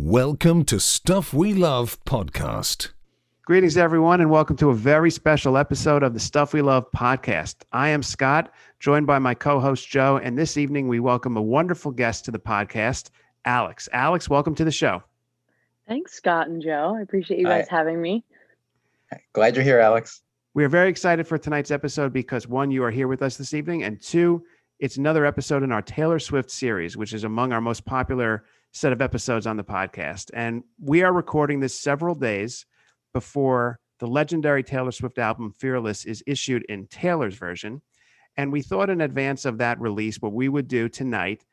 Welcome to Stuff We Love podcast. Greetings, everyone, and welcome to a very special episode of the Stuff We Love podcast. I am Scott, joined by my co host Joe, and this evening we welcome a wonderful guest to the podcast, Alex. Alex, welcome to the show. Thanks, Scott and Joe. I appreciate you guys Hi. having me. Glad you're here, Alex. We are very excited for tonight's episode because one, you are here with us this evening, and two, it's another episode in our Taylor Swift series, which is among our most popular set of episodes on the podcast. And we are recording this several days before the legendary Taylor Swift album Fearless is issued in Taylor's version. And we thought in advance of that release, what we would do tonight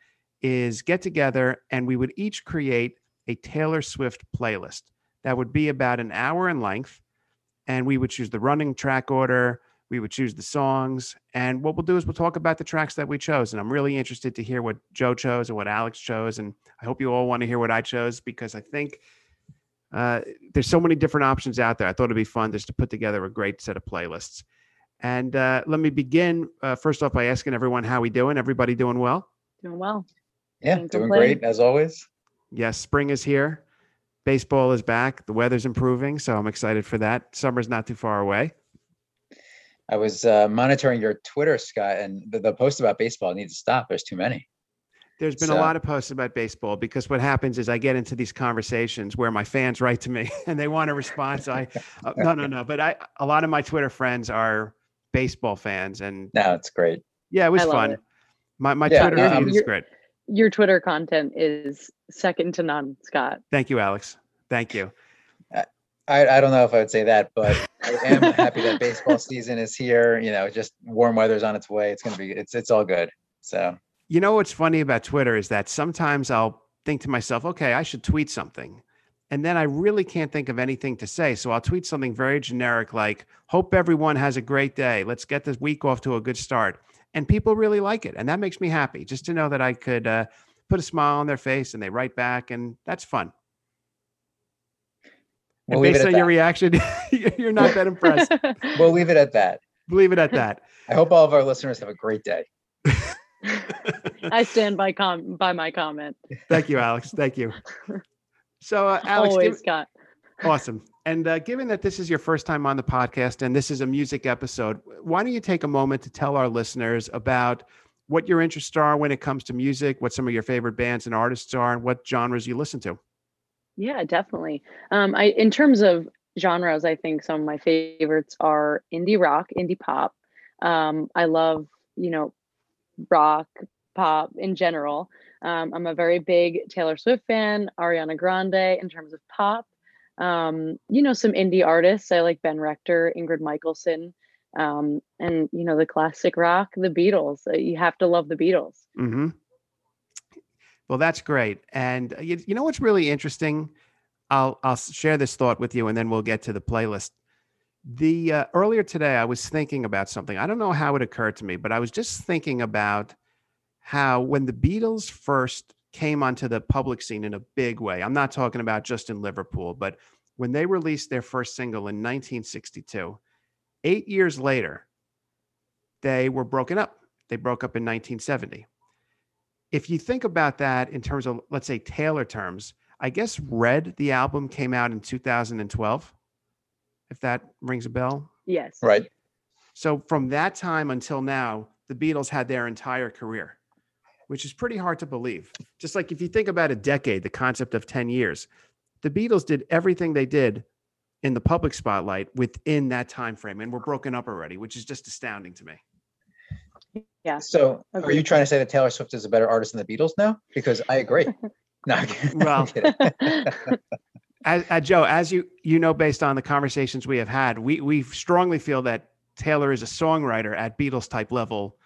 is get together and we would each create a Taylor Swift playlist that would be about an hour in length. And we would choose the running track order, we would choose the songs. And what we'll do is we'll talk about the tracks that we chose. And I'm really interested to hear what Joe chose and what Alex chose. And I hope you all want to hear what I chose because I think uh, there's so many different options out there. I thought it'd be fun just to put together a great set of playlists. And uh, let me begin uh, first off by asking everyone how we doing. Everybody doing well? Doing well. Yeah, Can't doing complain. great as always. Yes, spring is here. Baseball is back. The weather's improving, so I'm excited for that. Summer's not too far away. I was uh, monitoring your Twitter, Scott, and the, the post about baseball needs to stop. There's too many. There's been a lot of posts about baseball because what happens is I get into these conversations where my fans write to me and they want a response. I uh, no no no, but I a lot of my Twitter friends are baseball fans, and No, it's great. yeah, it was fun. it. My my Yeah, Twitter no, is great. Your Twitter content is second to none, Scott. Thank you, Alex. Thank you. I, I don't know if I would say that, but I am happy that baseball season is here. You know, just warm weather's on its way. It's gonna be it's it's all good. So You know what's funny about Twitter is that sometimes I'll think to myself, okay, I should tweet something. And then I really can't think of anything to say. So I'll tweet something very generic like, hope everyone has a great day. Let's get this week off to a good start. And people really like it. And that makes me happy just to know that I could uh, put a smile on their face and they write back. And that's fun. We'll and based at on your reaction, you're not that impressed. We'll leave it at that. Leave it at that. I hope all of our listeners have a great day. I stand by com by my comment. Thank you, Alex. Thank you. So, uh, Alex, Always, give- Scott. Awesome. And uh, given that this is your first time on the podcast and this is a music episode, why don't you take a moment to tell our listeners about what your interests are when it comes to music, what some of your favorite bands and artists are, and what genres you listen to? Yeah, definitely. Um, I in terms of genres, I think some of my favorites are indie rock, indie pop. Um, I love, you know, rock, pop in general. Um, I'm a very big Taylor Swift fan, Ariana Grande in terms of pop. Um, you know, some indie artists. I like Ben Rector, Ingrid Michaelson, um, and you know, the classic rock, the Beatles. Uh, You have to love the Beatles. hmm Well, that's great. And uh, you, you know what's really interesting? I'll I'll share this thought with you, and then we'll get to the playlist. The uh, earlier today, I was thinking about something. I don't know how it occurred to me, but I was just thinking about how when the Beatles first came onto the public scene in a big way. I'm not talking about just in Liverpool, but when they released their first single in 1962, eight years later, they were broken up. They broke up in 1970 if you think about that in terms of let's say Taylor terms, I guess Red the album came out in 2012 if that rings a bell. Yes. Right. So from that time until now, the Beatles had their entire career, which is pretty hard to believe. Just like if you think about a decade, the concept of 10 years, the Beatles did everything they did in the public spotlight within that time frame and were broken up already, which is just astounding to me. Yeah. So are you trying to say that Taylor Swift is a better artist than the Beatles now? Because I agree. No, I'm kidding. I'm Well, kidding. as, uh, Joe, as you you know, based on the conversations we have had, we we strongly feel that Taylor is a songwriter at Beatles type level,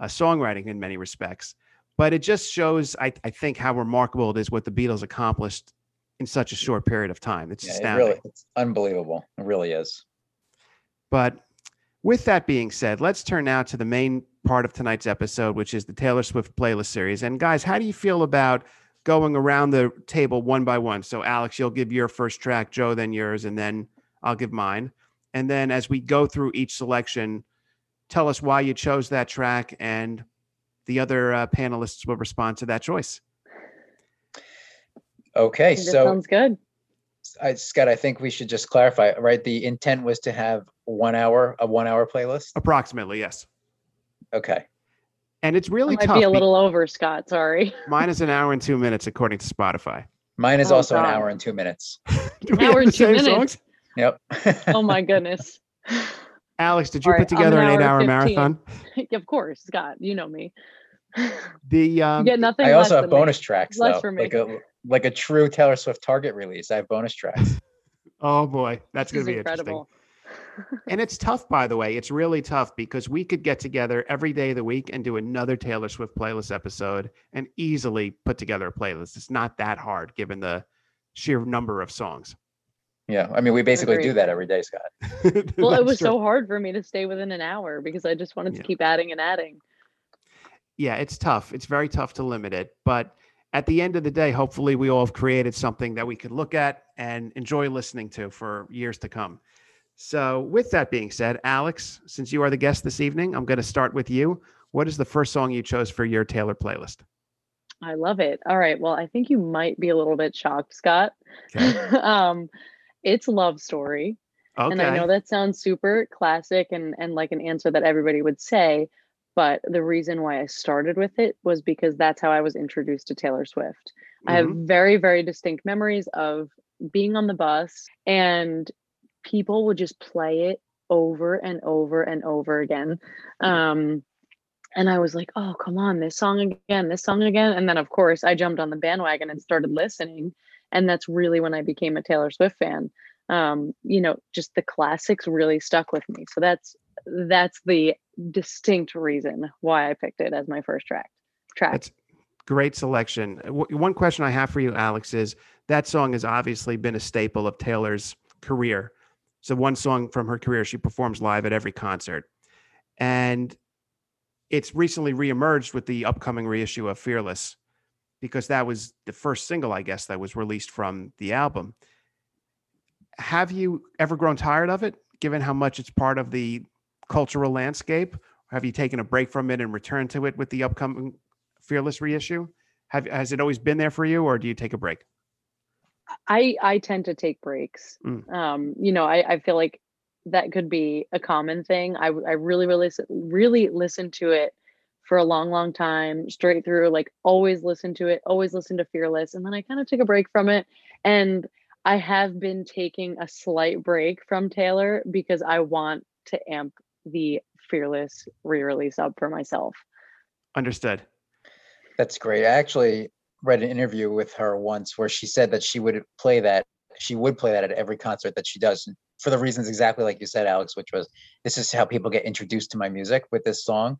uh, songwriting in many respects. But it just shows, I, I think, how remarkable it is what the Beatles accomplished in such a short period of time. It's Yeah, it astounding. really, it's unbelievable. It really is. But with that being said, let's turn now to the main part of tonight's episode, which is the Taylor Swift playlist series. And guys, how do you feel about going around the table one by one? So, Alex, you'll give your first track, Joe, then yours, and then I'll give mine. And then as we go through each selection, tell us why you chose that track, and the other uh, panelists will respond to that choice. Okay, That so sounds good. I, Scott, I think we should just clarify, right? The intent was to have one hour, a one hour playlist. Approximately, yes. Okay. And it's really might tough. be a be- little over, Scott. Sorry. Mine is an hour and two minutes according to Spotify. Mine is Oh, also an hour and two minutes. Do we Hour have and two minutes. songs? Yep. Oh my goodness. Alex, did you All put right, I'm an together an eight-hour 15. marathon? of course, Scott. You know me. The you um, get nothing. I also have than me. bonus tracks Less though, for me. like a like a true Taylor Swift Target release. I have bonus tracks. oh boy, that's going to be interesting. And it's tough, by the way. It's really tough because we could get together every day of the week and do another Taylor Swift playlist episode and easily put together a playlist. It's not that hard given the sheer number of songs. Yeah, I mean, we basically do that every day, Scott. Well, it was true. so hard for me to stay within an hour because I just wanted to Yeah. keep adding and adding. yeah, it's tough. It's very tough to limit it. But at the end of the day, hopefully we all have created something that we could look at and enjoy listening to for years to come. So, with that being said, Alex, since you are the guest this evening, I'm going to start with you. What is the first song you chose for your Taylor playlist? I love it. All right. Well, I think you might be a little bit shocked, Scott. Okay. um, it's Love Story. Okay. And I know that sounds super classic and, and like an answer that everybody would say. But the reason why I started with it was because that's how I was introduced to Taylor Swift. I have Mhm. very, very distinct memories of being on the bus and people would just play it over and over and over again. Um, and I was like, oh, come on, this song again, this song again. And then, of course, I jumped on the bandwagon and started listening. And that's really when I became a Taylor Swift fan. Um, you know, just the classics really stuck with me. So that's that's the distinct reason why I picked it as my first track. Track. That's great selection. W- One question I have for you, Alex, is that song has obviously been a staple of Taylor's career. So, one song from her career she performs live at every concert. And it's recently reemerged with the upcoming reissue of Fearless because that was the first single, I guess, that was released from the album. Have you ever grown tired of it, given how much it's part of the cultural landscape? Have you taken a break from it and returned to it with the upcoming Fearless reissue? Have has it always been there for you, or do you take a break? I I tend to take breaks. Mm. Um, you know, I I feel like that could be a common thing. I I really really really listen to it for a long long time straight through like always listen to it, always listen to Fearless and then I kind of took a break from it and I have been taking a slight break from Taylor because I want to amp the Fearless re-release up for myself. Understood. That's great. I actually read an interview with her once where she said that she would play that. She would play that at every concert that she does for the reasons exactly like you said, Alex, which was this is how people get introduced to my music with this song.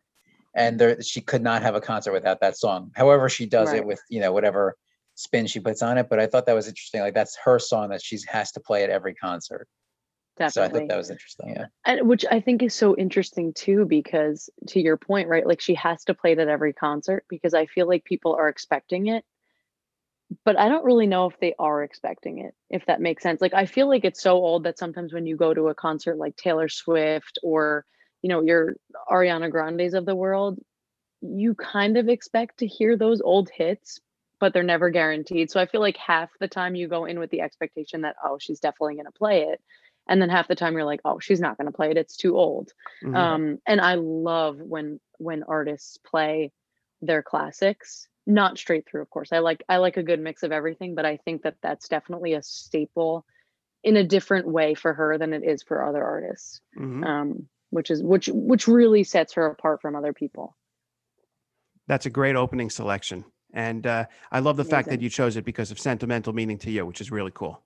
And there, she could not have a concert without that song. However, she does Right. it with, you know, whatever spin she puts on it. But I thought that was interesting. Like that's her song that she has to play at every concert. Definitely. So I thought that was interesting. Yeah. Uh, and which I think is so interesting too, because to your point, right? Like she has to play it at every concert because I feel like people are expecting it. But I don't really know if they are expecting it, if that makes sense. Like I feel like it's so old that sometimes when you go to a concert like Taylor Swift or, you know, your Ariana Grandes of the world, you kind of expect to hear those old hits, but they're never guaranteed. So I feel like half the time you go in with the expectation that, oh, she's definitely going to play it. And then half the time you're like, oh, she's not going to play it. It's too old. Mhm. Um, and I love when when artists play their classics, not straight through, of course. I like I like a good mix of everything, but I think that that's definitely a staple in a different way for her than it is for other artists. Mhm. Um, which is which which really sets her apart from other people. That's a great opening selection, and uh, I love the fact that you chose it because of sentimental meaning to you, which is really cool.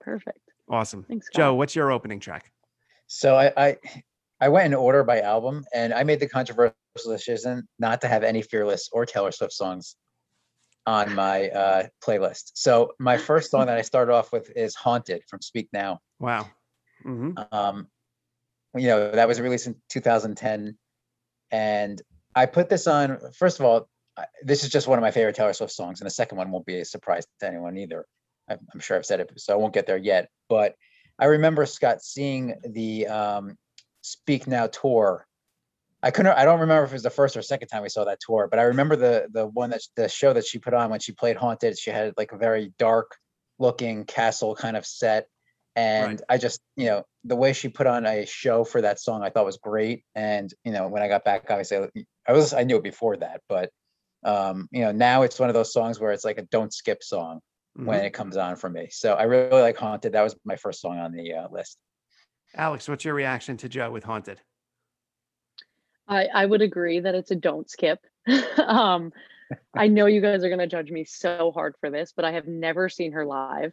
Perfect. Awesome, Thanks, Joe. What's your opening track? So I, I I went in order by album and I made the controversial decision not to have any Fearless or Taylor Swift songs on my uh, playlist. So my first song that I started off with is Haunted from Speak Now. Wow. hmm Um, you know, that was released in 2010. And I put this on, first of all, this is just one of my favorite Taylor Swift songs. And the second one won't be a surprise to anyone either. I'm, sure I've said it, so I won't get there yet. But I remember Scott seeing the um, Speak Now tour I couldn't. I don't remember if it was the first or second time we saw that tour, but I remember the the one that the show that she put on when she played Haunted. She had like a very dark looking castle kind of set, and I just you know the way she put on a show for that song, I thought was great. And you know when I got back, obviously I was I knew it before that, but um, you know now it's one of those songs where it's like a don't skip song when Mhm. it comes on for me. So I really like Haunted. That was my first song on the uh, list. Alex, what's your reaction to Joe with Haunted? I, I would agree that it's a don't skip. um, I know you guys are going to judge me so hard for this, but I have never seen her live.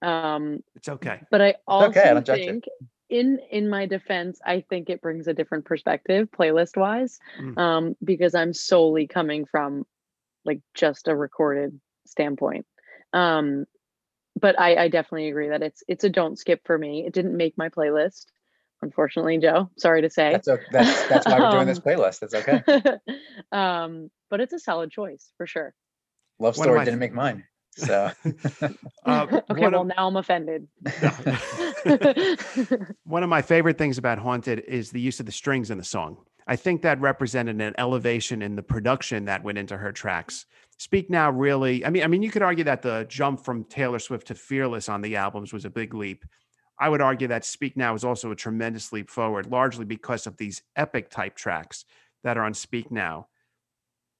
Um, It's okay. but I also okay, I don't judge you. think, in in my defense, I think it brings a different perspective, playlist wise, Mm. um, because I'm solely coming from like just a recorded standpoint. Um, but I, I definitely agree that it's it's a don't skip for me. It didn't make my playlist, unfortunately, Joe. Sorry to say. That's okay. That's that's why we're doing this Um, playlist. That's okay. um, but it's a solid choice for sure. Love Story didn't make mine. So Uh, okay, well of- now I'm offended. One of my favorite things about Haunted is the use of the strings in the song. I think that represented an elevation in the production that went into her tracks. Speak Now really, I mean, I mean, you could argue that the jump from Taylor Swift to Fearless on the albums was a big leap. I would argue that Speak Now is also a tremendous leap forward, largely because of these epic type tracks that are on Speak Now.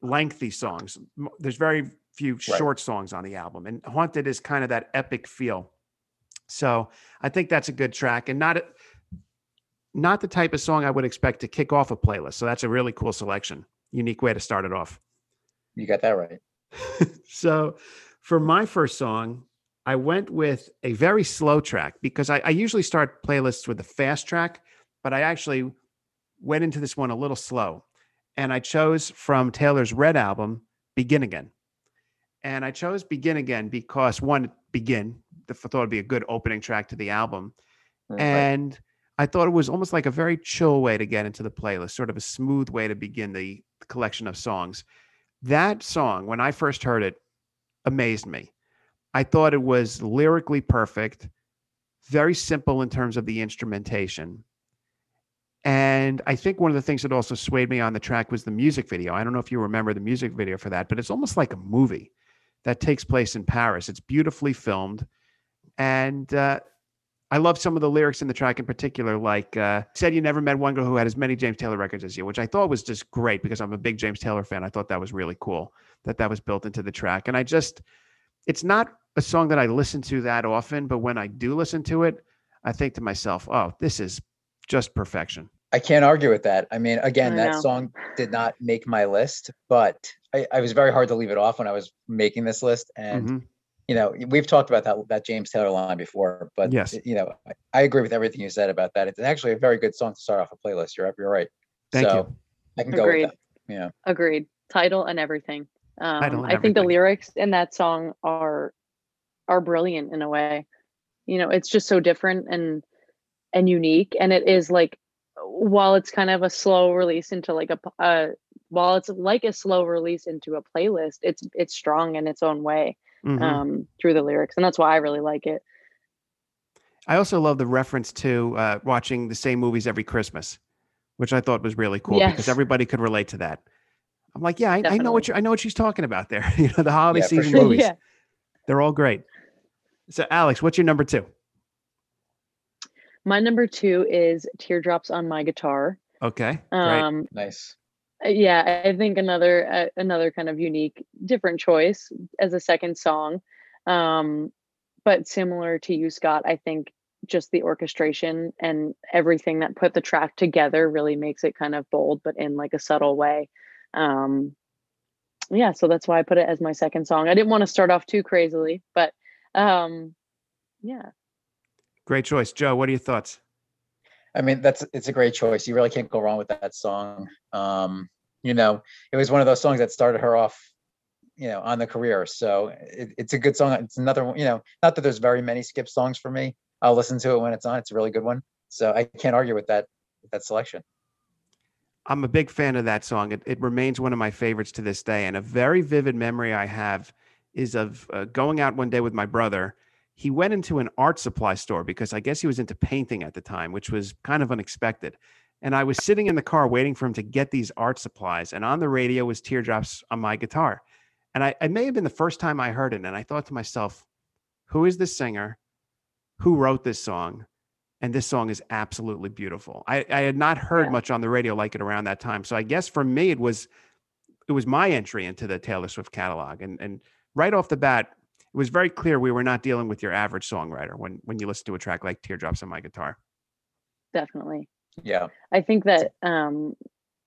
Lengthy songs. There's very few short songs on the album, and Haunted is kind of that epic feel. So I think that's a good track, and not a- not the type of song I would expect to kick off a playlist. So that's a really cool selection, unique way to start it off. You got that right. so for my first song, I went with a very slow track because I, I usually start playlists with a fast track, but I actually went into this one a little slow. And I chose from Taylor's Red album, Begin Again. And I chose Begin Again because one, Begin, I thought it'd be a good opening track to the album. Right. And I thought it was almost like a very chill way to get into the playlist, sort of a smooth way to begin the collection of songs. That song, when I first heard it, amazed me. I thought it was lyrically perfect, very simple in terms of the instrumentation. And I think one of the things that also swayed me on the track was the music video. I don't know if you remember the music video for that, but it's almost like a movie that takes place in Paris. It's beautifully filmed. And uh, I love some of the lyrics in the track in particular, like uh, said you never met one girl who had as many James Taylor records as you, which I thought was just great because I'm a big James Taylor fan. I thought that was really cool that that was built into the track. And I just, it's not a song that I listen to that often, but when I do listen to it, I think to myself, oh, this is just perfection. I can't argue with that. I mean, again, I that song did not make my list, but I, I was very hard to leave it off when I was making this list. And Mhm. You know, we've talked about that that James Taylor line before, but Yes. you know, I, I agree with everything you said about that. It's actually a very good song to start off a playlist. You're you're right. Thank so you. I can go Agreed. with that. Yeah. Agreed. Title and everything. Um, Title and I think the lyrics in that song are are brilliant in a way. You know, it's just so different and and unique, and it is like while it's kind of a slow release into like a uh while it's like a slow release into a playlist, it's it's strong in its own way Mhm. um through the lyrics, and that's why I really like it. I also love the reference to uh, watching the same movies every Christmas, which I thought was really cool because everybody could relate to that. I'm like, yeah, I, I know what you I know what she's talking about there. you know, the holiday Yeah, season sure. movies. yeah. They're all great. So, Alex, what's your number two? My number two is Teardrops on My Guitar. Okay, great. Um, Nice. Uh, yeah i think another uh, another kind of unique different choice as a second song um but similar to you scott i think just the orchestration and everything that put the track together really makes it kind of bold but in like a subtle way um yeah so that's why i put it as my second song i didn't want to start off too crazily but um yeah Great choice. Joe, what are your thoughts? I mean, that's it's a great choice. You really can't go wrong with that song. Um, you know, it was one of those songs that started her off, you know, on the career. So it, it's a good song. It's another you know, not that there's very many skip songs for me. I'll listen to it when it's on. It's a really good one. So I can't argue with that that selection. I'm a big fan of that song. It, it remains one of my favorites to this day. And a very vivid memory I have is of uh, going out one day with my brother. He went into an art supply store because I guess he was into painting at the time, which was kind of unexpected. And I was sitting in the car waiting for him to get these art supplies. And on the radio was Teardrops on My Guitar. And I, it may have been the first time I heard it. And I thought to myself, who is this singer? Who wrote this song? And this song is absolutely beautiful. I, I had not heard Yeah. much on the radio like it around that time. So I guess for me, it was it was my entry into the Taylor Swift catalog. And and right off the bat, it was very clear we were not dealing with your average songwriter when when you listen to a track like Teardrops on My Guitar. Definitely. Yeah. I think that um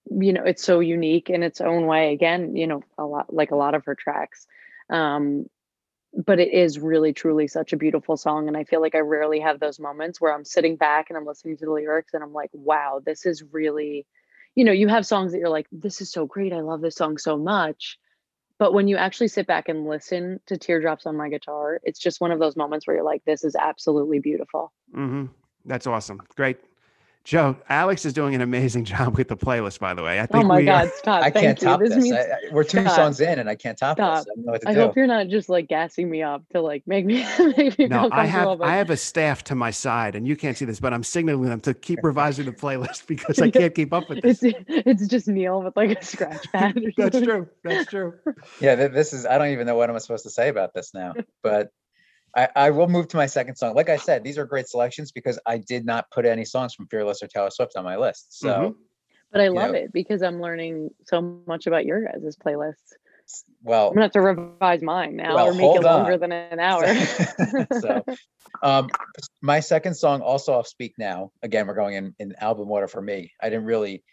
you know it's so unique in its own way again you know a lot like a lot of her tracks um but it is really truly such a beautiful song and I feel like I rarely have those moments where I'm sitting back and I'm listening to the lyrics and I'm like wow this is really you know you have songs that you're like this is so great I love this song so much but when you actually sit back and listen to teardrops on my guitar it's just one of those moments where you're like this is absolutely beautiful hmm That's awesome. Great. Joe, Alex is doing an amazing job with the playlist, by the way. I oh think oh my we are- god Scott I thank can't you top this this. means I, I- we're two Scott, songs in and I can't top stop. this. I know what to I do. hope you're not just like gassing me up to like make me make me no, feel I have comfortable, I have a staff to my side, and you can't see this, but I'm signaling them to keep revising the playlist because I can't keep up with this. it's it's just Neil with like a scratch pad. That's true. That's true. Yeah, this is. I don't even know what I'm supposed to say about this now, but I, I will move to my second song. Like I said, these are great selections because I did not put any songs from Fearless or Taylor Swift on my list. So, Mhm. But I love know- it because I'm learning so much about your guys' playlists. well, I'm gonna have to revise mine now Well, or make hold it longer on. than an hour. so, um, my second song also off Speak Now. Again, we're going in in album order for me. I didn't really,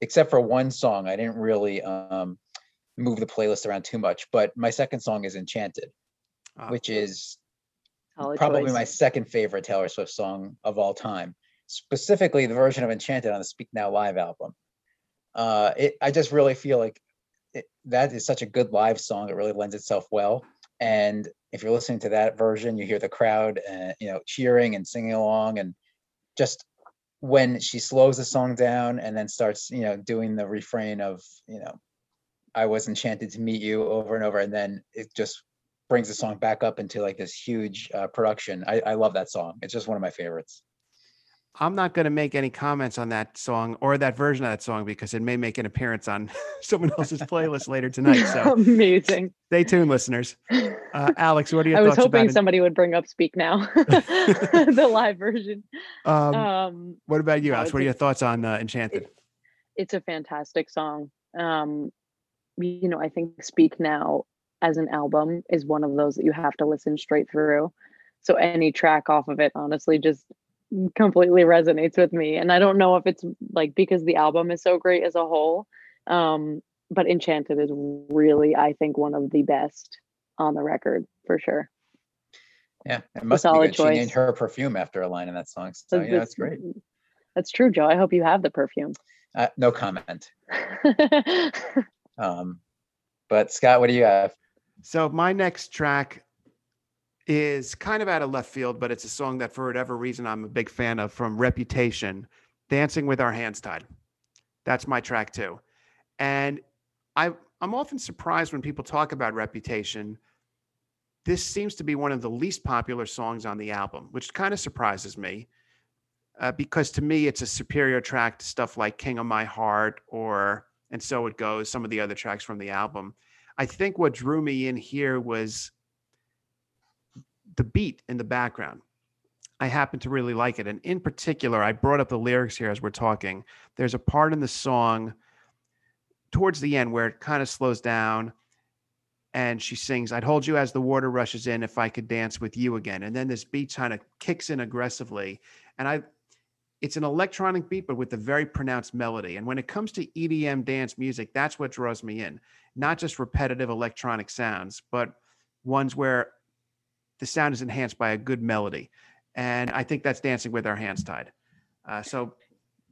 except for one song, I didn't really um move the playlist around too much. But my second song is Enchanted, Ah. which is Solid probably choice. my second favorite Taylor Swift song of all time. Specifically, the version of Enchanted on the Speak Now live album. Uh, it, I just really feel like it, that is such a good live song. It really lends itself well. And if you're listening to that version, you hear the crowd, uh, you know, cheering and singing along, and just when she slows the song down and then starts, you know, doing the refrain of, you know, I was enchanted to meet you over and over, and then it just brings the song back up into like this huge uh, production. I, I love that song. It's just one of my favorites. I'm not going to make any comments on that song or that version of that song because it may make an appearance on someone else's playlist later tonight. So amazing. stay tuned, listeners. Uh, Alex, what are your I was hoping about it? somebody would bring up Speak Now, the live version. Um, Um, what about you, no, Alex? What are your thoughts on uh, Enchanted? it's a fantastic song. Um, you know, I think Speak Now as an album is one of those that you have to listen straight through. So any track off of it, honestly, just completely resonates with me. And I don't know if it's like because the album is so great as a whole. Um, but Enchanted is really, I think, one of the best on the record for sure. Yeah, it must be solid good. She named her perfume after a line in that song. So you know, it's great. That's true, Joe. I hope you have the perfume. Uh, no comment. Um, but Scott, what do you have? So my next track is kind of out of left field, but it's a song that for whatever reason I'm a big fan of from Reputation, Dancing with Our Hands Tied. That's my track too. And I I'm often surprised when people talk about Reputation. This seems to be one of the least popular songs on the album, which kind of surprises me. Uh, because to me, it's a superior track to stuff like King of My Heart or And So It Goes, some of the other tracks from the album. I think what drew me in here was the beat in the background. I happen to really like it. And in particular, I brought up the lyrics here as we're talking. There's a part in the song towards the end where it kind of slows down and she sings, I'd hold you as the water rushes in if I could dance with you again. And then this beat kind of kicks in aggressively. And I, it's an electronic beat, but with a very pronounced melody. And when it comes to EDM dance music, that's what draws me in. Not just repetitive electronic sounds, but ones where the sound is enhanced by a good melody. And I think that's Dancing with Our Hands Tied. Uh, so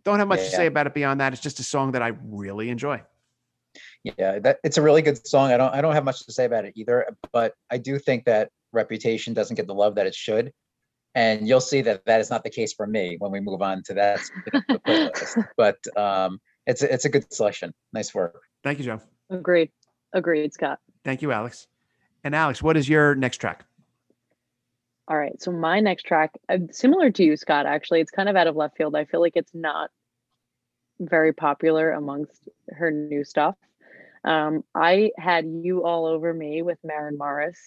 don't have much to Yeah. say about it beyond that. It's just a song that I really enjoy. Yeah, that it's a really good song. I don't I don't have much to say about it either, but I do think that Reputation doesn't get the love that it should. And you'll see that that is not the case for me when we move on to that the. But um, it's a, it's a good selection. Nice work. Thank you, Joe. Agreed. Agreed, Scott. Thank you, Alex. And Alex, what is your next track? All right. So my next track, uh, similar to you, Scott, actually, it's kind of out of left field. I feel like it's not very popular amongst her new stuff. Um, I had you all over me with Maren Morris.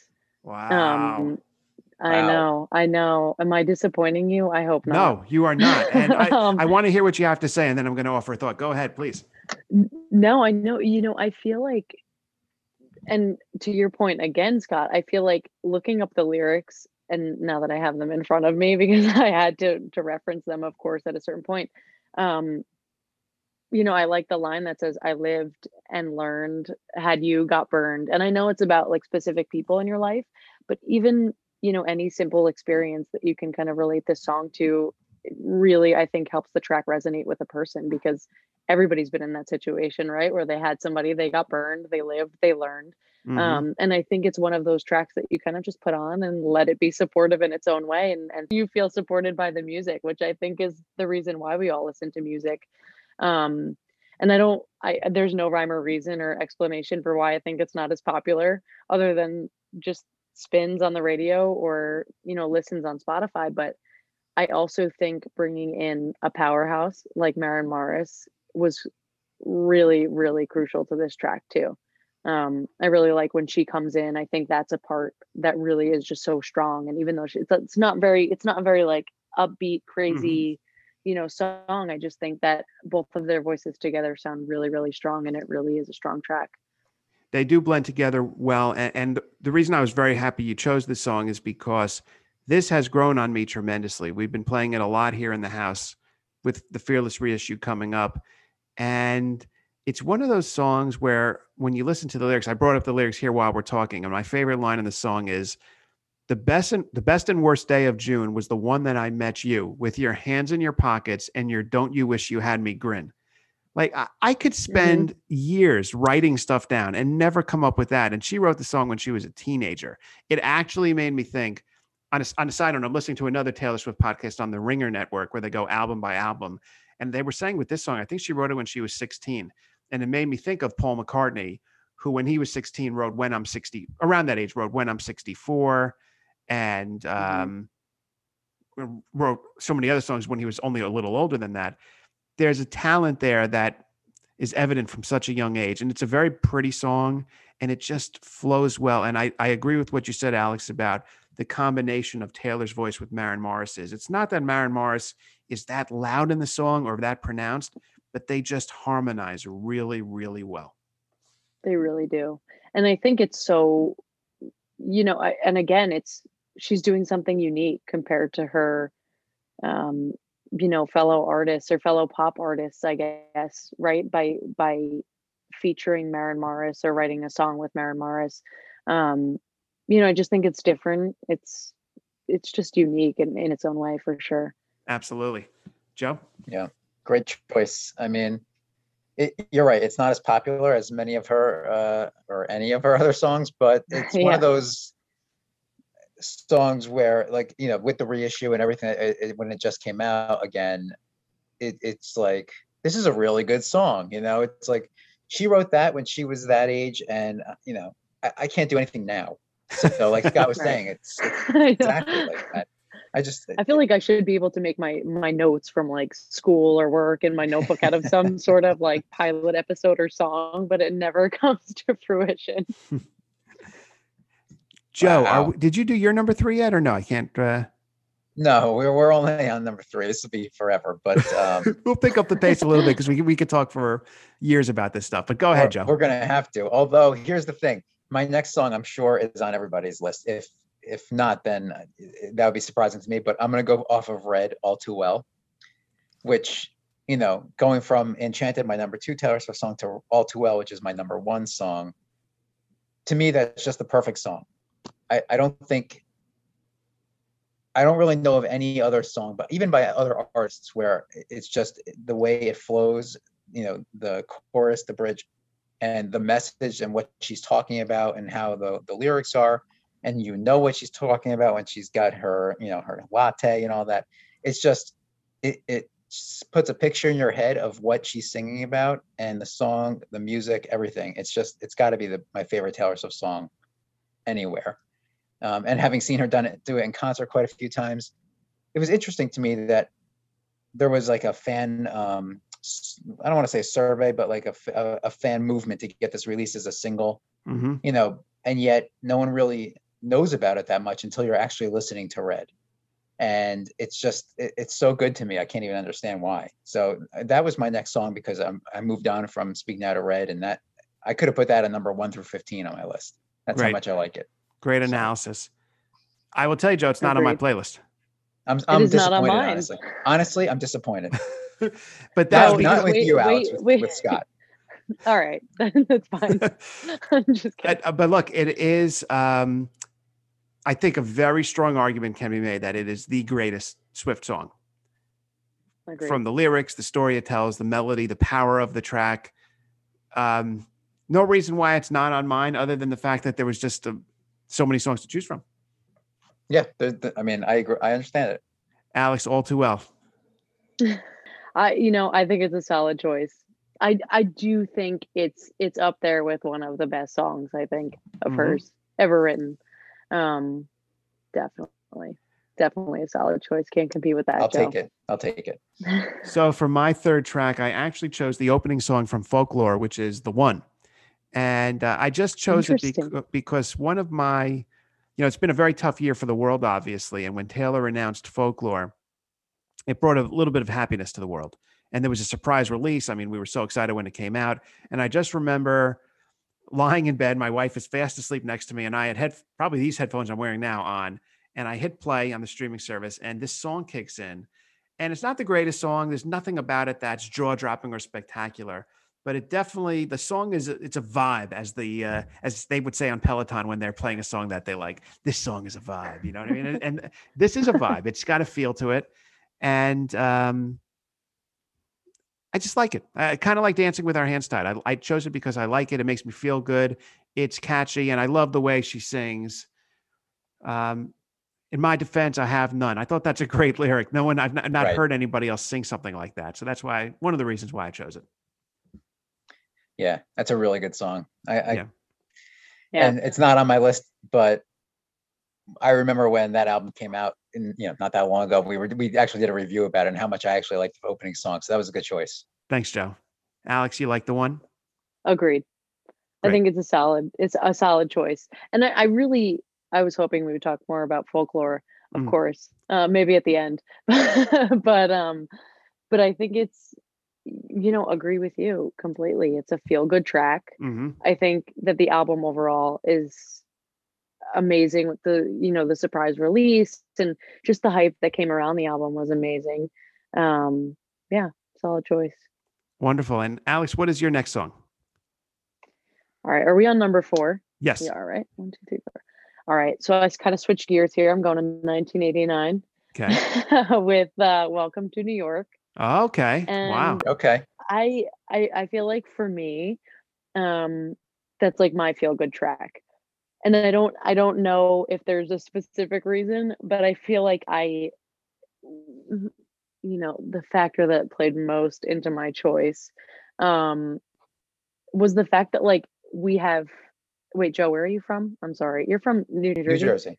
Wow. Um, I Wow. know, I know. Am I disappointing you? I hope not. no, you are not. And I, Um, I want to hear what you have to say, and then I'm going to offer a thought. Go ahead, please. No, I know. You know, I feel like, and to your point again, Scott, I feel like looking up the lyrics, and now that I have them in front of me because I had to to reference them, of course, at a certain point. Um, you know, I like the line that says, "I lived and learned. Had you got burned?" And I know it's about like specific people in your life, but even you know any simple experience that you can kind of relate this song to really i think helps the track resonate with a person because everybody's been in that situation right where they had somebody they got burned they lived they learned Mhm. um, and i think it's one of those tracks that you kind of just put on and let it be supportive in its own way and, and you feel supported by the music which i think is the reason why we all listen to music um, and i don't i there's no rhyme or reason or explanation for why i think it's not as popular other than just spins on the radio or you know listens on spotify but i also think bringing in a powerhouse like Maren Morris was really really crucial to this track too. Um i really like when she comes in. I think that's a part that really is just so strong and even though she, it's, it's not very it's not very like upbeat crazy you know song i just think that both of their voices together sound really really strong and it really is a strong track they do blend together well. And, and the reason I was very happy you chose this song is because this has grown on me tremendously. We've been playing it a lot here in the house with the Fearless reissue coming up. And it's one of those songs where when you listen to the lyrics, I brought up the lyrics here while we're talking. And my favorite line in the song is the best and the best and worst day of June was the one that I met you with your hands in your pockets and your don't you wish you had me grin. Like I, I could spend years writing stuff down and never come up with that. And she wrote the song when she was a teenager. It actually made me think. On a, on a side note, I'm listening to another Taylor Swift podcast on the Ringer Network where they go album by album, and they were saying with this song, I think she wrote it when she was 16, and it made me think of Paul McCartney, who when he was 16 wrote "When I'm 60," around that age wrote "When I'm 64," and um, wrote so many other songs when he was only a little older than that there's a talent there that is evident from such a young age and it's a very pretty song and it just flows well and i, I agree with what you said alex about the combination of taylor's voice with Maren Morris's it's not that Maren Morris is that loud in the song or that pronounced but they just harmonize really really well They really do. And I think it's so, you know, I, and again, it's she's doing something unique compared to her, um, you know, fellow artists or fellow pop artists, I guess, right? By by featuring Maren Morris or writing a song with Maren Morris. Um, you know, I just think it's different. It's it's just unique in, in its own way for sure. absolutely joe Yeah, great choice. I mean, it, you're right. It's not as popular as many of her uh, or any of her other songs, but it's one of those songs where, like, you know, with the reissue and everything, it, it- when it just came out again, it, it's like this is a really good song. You know, it's like she wrote that when she was that age, and uh, you know, I, I can't do anything now. So, like Scott was Right. saying, it's, it's exactly like that. I just I feel like I should be able to make my my notes from like school or work in my notebook out of some sort of like pilot episode or song, but it never comes to fruition. Joe Wow. we- did you do your number three yet or no i can't uh no, we're we're only on number three. This will be forever, but um, we'll pick up the pace a little bit because we, we could talk for years about this stuff. But go ahead, Joe. we're gonna have to. Although here's the thing, my next song I'm sure is on everybody's list. If if not, then uh, that would be surprising to me. But I'm gonna go off of Red All Too Well, which you know, going from Enchanted, my number two Taylor Swift song, to All Too Well, which is my number one song. To me, that's just the perfect song. I, I don't think I don't really know of any other song, but even by other artists where it's just the way it flows, you know, the chorus, the bridge, and the message and what she's talking about and how the, the lyrics are. And you know what she's talking about when she's got her, you know, her latte and all that. It's just, it, it puts a picture in your head of what she's singing about and the song, the music, everything. It's just, it's got to be the, my favorite Taylor Swift song anywhere. Um, and having seen her done it, do it in concert quite a few times, it was interesting to me that there was like a fan um, I don't want to say survey, but like a a fan movement to get this released as a single, hmm you know, and yet no one really knows about it that much until you're actually listening to Red. And it's just, it- it's so good to me. I can't even understand why. So uh, that was my next song because I'm, I moved on from Speak Now to Red and that I could have put that at number one through 15 on my list. That's Right. how much I like it. Great analysis. I will tell you, Joe, it's not on my playlist. I'm, I'm is not on disappointed, mine. Honestly. Honestly, I'm disappointed. But Not, that's No, not because, with wait, you, Alex, wait, with, wait. with Scott. All right, that's fine. I'm just kidding. Uh, but look, it is. Um, I think a very strong argument can be made that it is the greatest Swift song Agreed. from the lyrics, the story it tells, the melody, the power of the track. Um, no reason why it's not on mine, other than the fact that there was just uh so many songs to choose from. Yeah, there- there- I mean, I agree. I understand it. Alex, all too well. I you know I think it's a solid choice. I I do think it's it's up there with one of the best songs I think of Mhm. hers ever written. Um, definitely, definitely a solid choice. Can't compete with that. I'll Joe. take it. I'll take it. So for my third track, I actually chose the opening song from Folklore, which is the one, and uh, I just chose it bec- because one of my, you know, it's been a very tough year for the world, obviously, and when Taylor announced Folklore, it brought a little bit of happiness to the world, and there was a surprise release. I mean, we were so excited when it came out, and I just remember lying in bed. My wife is fast asleep next to me, and I had head probably these headphones I'm wearing now on, and I hit play on the streaming service, and this song kicks in. And it's not the greatest song. There's nothing about it that's jaw dropping or spectacular, but it definitely the song is a- it's a vibe, as the uh, as they would say on Peloton when they're playing a song that they like. This song is a vibe, you know what I mean? And, and this is a vibe. It's got a feel to it, and um, I just like it. I kind of like dancing with our hands tied. I, I chose it because I like it. It makes me feel good. It's catchy, and I love the way she sings. Um, in my defense, I have none. I thought that's a great lyric. No one, I've not, not Right. heard anybody else sing something like that. So that's why one of the reasons why I chose it. Yeah, that's a really good song. I, I Yeah. Yeah. and it's not on my list, but I remember when that album came out, and you know, not that long ago. We were we actually did a review about it and how much I actually liked the opening song. So that was a good choice. Thanks, Joe. Alex, you like the one? Agreed. I think it's a solid it's a solid choice. And I, I really I was hoping we would talk more about folklore, of Mm. course. Uh maybe at the end. but um but I think it's you know, agree with you completely. It's a feel good track. hmm I think that the album overall is amazing with the you know the surprise release and just the hype that came around the album was amazing. Um yeah, solid choice. Wonderful. And Alex, what is your next song? All right, are we on number 4? Yes. We are, right? One, two, three, four. All right. So I kind of switched gears here. I'm going to 1989 Okay. with uh, Welcome to New York. Okay. wow. Okay. I, I I feel like for me, um, that's like my feel good track. And I don't I don't know if there's a specific reason, but I feel like I you know, the factor that played most into my choice um was the fact that like we have wait, Joe, where are you from? I'm sorry. You're from New Jersey. New Jersey.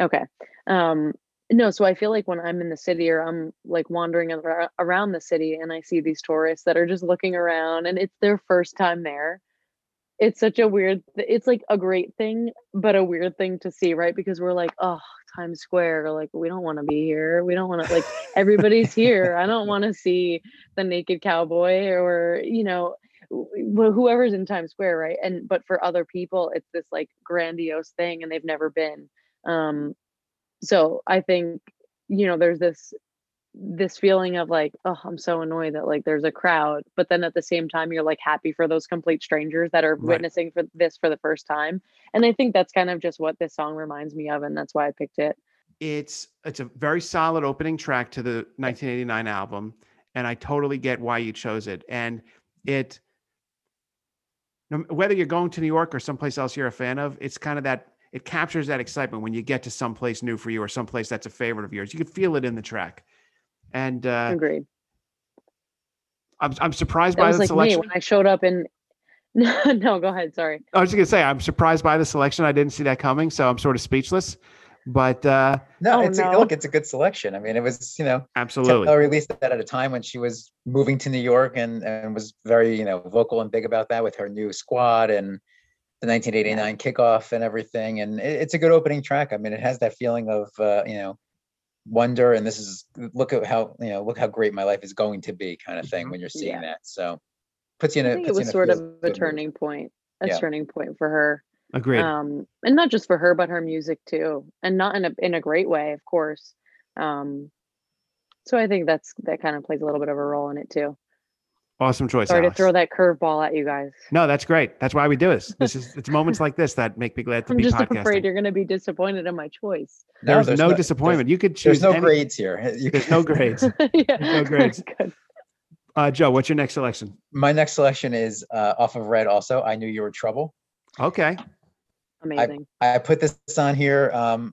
Okay. Um no, so I feel like when I'm in the city or I'm like wandering ar- around the city and I see these tourists that are just looking around and it's their first time there. It's such a weird it's like a great thing but a weird thing to see, right? Because we're like, "Oh, Times Square, like we don't want to be here. We don't want to like everybody's here. I don't want to see the naked cowboy or, you know, wh- whoever's in Times Square, right? And but for other people, it's this like grandiose thing, and they've never been. Um, so I think you know there's this this feeling of like, oh, I'm so annoyed that like there's a crowd, but then at the same time you're like happy for those complete strangers that are Right. witnessing for this for the first time. And I think that's kind of just what this song reminds me of, and that's why I picked it. It's it's a very solid opening track to the 1989 album, and I totally get why you chose it. And it, whether you're going to New York or someplace else you're a fan of, it's kind of that it captures that excitement when you get to someplace new for you or someplace that's a favorite of yours. You can feel it in the track. And uh, Agreed. I'm I'm surprised That by was the like selection. me when I showed up in. No, no, go ahead. Sorry. I was just gonna say I'm surprised by the selection. I didn't see that coming, so I'm sort of speechless. But uh, No, Oh, it's a, look, it's a good selection. I mean, it was you know absolutely. Taylor released that at a time when she was moving to New York and and was very you know vocal and big about that with her new squad and the 1989 kickoff and everything. And it, it's a good opening track. I mean, it has that feeling of uh, you know wonder and this is look at how you know look how great my life is going to be kind of thing Mhm. when you're seeing Yeah. that. So puts you in a I think it was sort of feel-good a mood. turning point, a Yeah. turning point for her. Agreed. Um, and not just for her, but her music too, and not in a in a great way, of course. Um, so I think that's that kind of plays a little bit of a role in it too. Awesome choice. Sorry Alex. to throw that curveball at you guys. No, that's great. That's why we do this. This is it's moments like this that make me glad to I'm be just podcasting. afraid you're going to be disappointed in my choice. No, there's, no, disappointment. You could choose there's no any- grades here. You There's can- no grades. yeah, no grades. Good. Uh, Joe, what's your next selection? My next selection is uh, off of Red. Also, I knew you were trouble. Okay. Amazing. I put this on here um,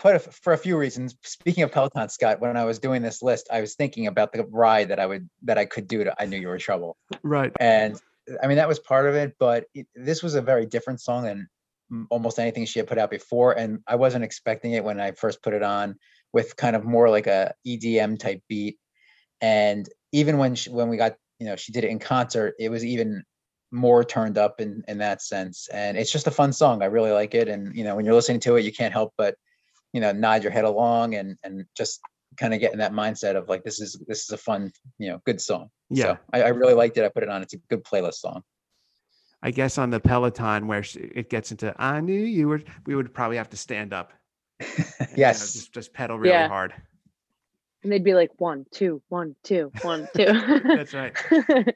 quite a, for a few reasons. Speaking of Peloton, Scott, when I was doing this list, I was thinking about the ride that I would that I could do to I knew you were trouble, Right. and I mean that was part of it. But it, this was a very different song than almost anything she had put out before, and I wasn't expecting it when I first put it on with kind of more like a EDM type beat. And even when she, when we got you know she did it in concert, it was even more turned up in in that sense and it's just a fun song i really like it and you know when you're listening to it you can't help but you know nod your head along and and just kind of get in that mindset of like this is this is a fun you know good song Yeah. so I, I really liked it i put it on it's a good playlist song I guess on the Peloton where it gets into I knew you were, we would probably have to stand up. and, you know, yes just just pedal really Yeah. hard. And they'd be like one, two, one, two, one, two. That's right.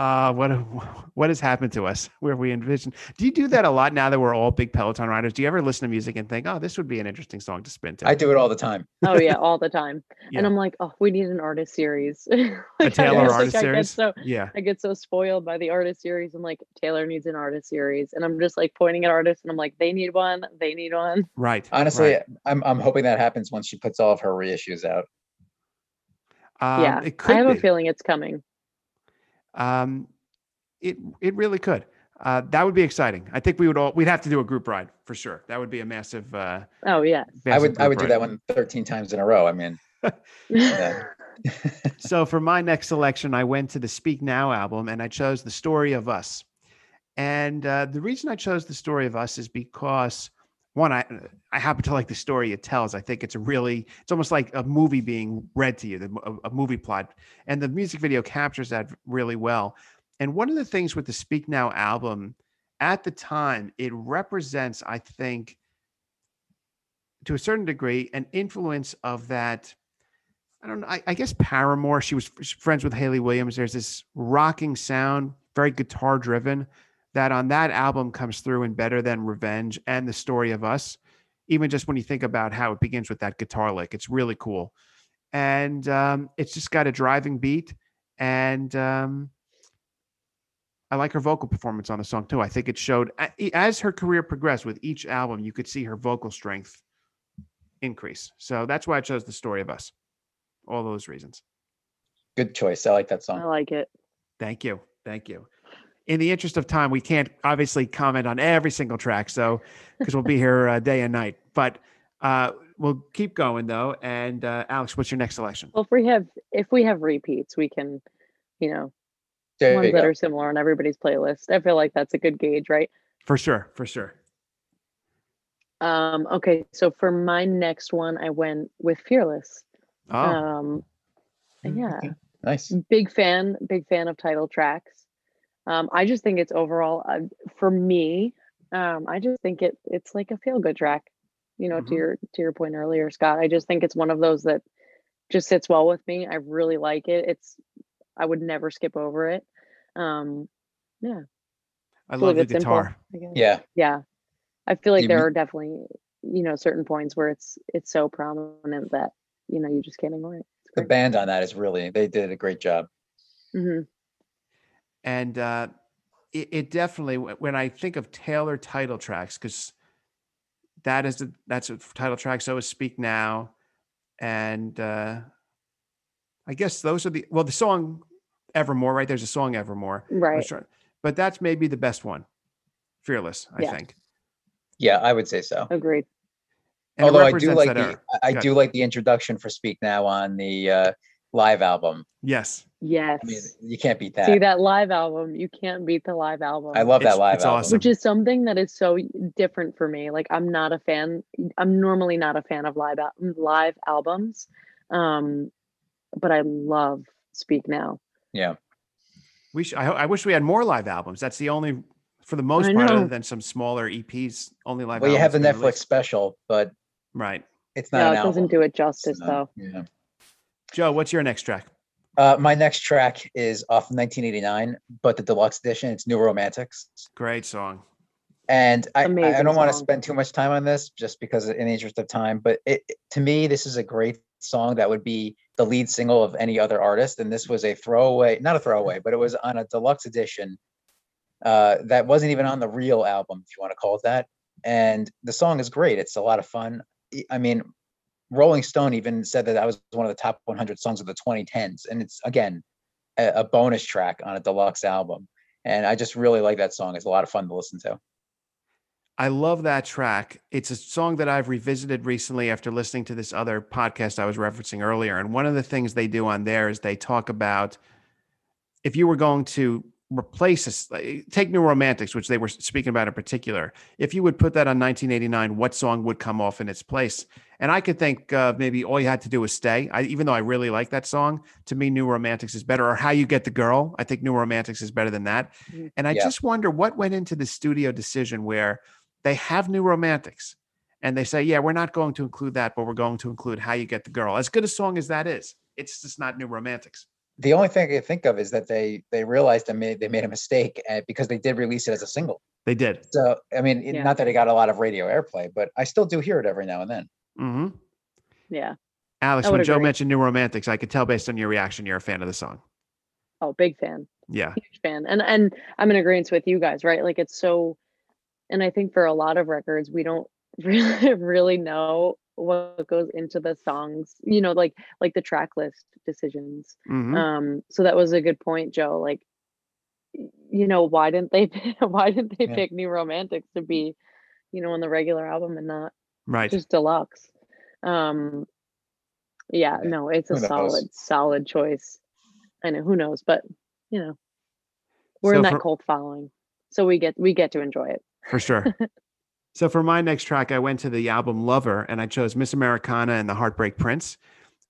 Uh, what what has happened to us where we envision? Do you do that a lot now that we're all big Peloton riders? Do you ever listen to music and think, oh, this would be an interesting song to spin to? i do it all the time oh yeah, all the time. Yeah. And I'm like, oh, we need an artist series. Like, I Taylor just, artist like, I get series. so yeah, I get so spoiled by the artist series. I'm like, Taylor needs an artist series. And I'm just like pointing at artists and I'm like, they need one, they need one. right. honestly right. i'm i'm hoping that happens once she puts all of her reissues out Um, yeah. it could I have be. a feeling it's coming. Um, it it really could. Uh, that would be exciting. I think we would all we'd have to do a group ride for sure. That would be a massive. Uh, Oh yeah. i would i group would do that one 13 times in a row i mean yeah. so for my next selection, I went to the Speak Now album and I chose The Story of Us. And uh, the reason I chose The Story of Us is because one, I I happen to like the story it tells. I think it's really it's almost like a movie being read to you, the, a, a movie plot, and the music video captures that really well. And one of the things with the Speak Now album, at the time, it represents, I think, to a certain degree, an influence of that. I don't know. I, I guess Paramore. She was friends with Hayley Williams. There's this rocking sound, very guitar driven, that on that album comes through in Better Than Revenge and The Story of Us. Even just when you think about how it begins with that guitar lick, it's really cool. And um, it's just got a driving beat. And um, I like her vocal performance on the song too. I think it showed a- as her career progressed with each album, you could see her vocal strength increase. So that's why I chose The Story of Us. All those reasons. good choice i like that song. I like it. Thank you. Thank you. In the interest of time, we can't obviously comment on every single track, so because we'll be here uh, day and night. But uh, we'll keep going though. And uh, Alex, what's your next selection? Well, if we have if we have repeats, we can, you know, there ones you that go. are similar on everybody's playlist. I feel like that's a good gauge, right? For sure. For sure. Um, okay, so for my next one, I went with Fearless. Oh, Um, yeah, Okay, nice big fan, big fan of title tracks. Um, I just think it's overall uh, for me. Um, I just think it it's like a feel good track. You know, Mhm. to your to your point earlier, Scott. I just think it's one of those that just sits well with me. I really like it. It's I would never skip over it. Um, yeah, I feel love the like it's simple, guitar. I yeah yeah. I feel like You there mean- are definitely you know certain points where it's it's so prominent that you know you just can't ignore it. The band on that is really they did a great job Mhm. And uh, it, it definitely when I think of Taylor title tracks because that is the that's a title track. So is Speak Now, and uh, I guess those are the well the song Evermore right. There's a song Evermore, I was Right. trying- but that's maybe the best one. Fearless, I Yeah. think. Yeah, I would say so. Agreed. And Although I do like the era. I I do like the introduction for Speak Now on the uh, live album. Yes. Yes. I mean, you can't beat that. See that live album, you can't beat the live album. I love It's- that live it's album. awesome. which is something that is so different for me. Like I'm not a fan. I'm normally not a fan of live al- live albums, um, but I love Speak Now. Yeah. We sh- I, ho- I wish we had more live albums. That's the only, for the most I part, other than some smaller EPs, only live Well, you have the Netflix released. special, but Right. it's not Yeah, an it doesn't do it justice so, though. Yeah. Joe, what's your next track? Uh, my next track is off 1989, but the deluxe edition. It's New Romantics. Great song. And I, I- I don't want to spend too much time on this just because in the interest of time, but it, it- to me, this is a great song that would be the lead single of any other artist. And this was a throwaway, not a throwaway, but it was on a deluxe edition uh, that wasn't even on the real album, if you want to call it that. And the song is great. It's a lot of fun. I- I mean, Rolling Stone even said that that was one of the top 100 songs of the 2010s. And it's, again, a, a bonus track on a deluxe album. And I just really like that song. It's a lot of fun to listen to. I love that track. It's a song that I've revisited recently after listening to this other podcast I was referencing earlier. And one of the things they do on there is they talk about if you were going to replace like, take New Romantics, which they were speaking about in particular, if you would put that on 1989, what song would come off in its place? And I could think uh, maybe all you had to do was stay. I, even though I really like that song, to me, New Romantics is better. Or How You Get the Girl, I think New Romantics is better than that. Mhm. And I Yeah. just wonder what went into the studio decision where they have New Romantics and they say, yeah, we're not going to include that, but we're going to include How You Get the Girl. As good a song as that is, it's just not New Romantics. the only thing I can think of is that they they realized they made they made a mistake uh, because they did release it as a single. They did. So I mean, Yeah. not that it got a lot of radio airplay, but I still do hear it every now and then. Hmm Yeah. Alex, when Joe agree. mentioned New Romantics, I could tell based on your reaction, you're a fan of the song. Oh, big fan. Yeah. huge fan and and i'm in agreement with you guys right like it's so and i think for a lot of records we don't really really know what goes into the songs you know like like the track list decisions Mhm. um so that was a good point joe like you know why didn't they why didn't they Yeah. pick new romantics to be you know on the regular album and not right. just deluxe um yeah Yeah, no it's a knows? solid solid choice i know who knows but you know we're in that for- cult following so we get we get to enjoy it for sure. so for my next track, I went to the album Lover and I chose Miss Americana and the Heartbreak Prince,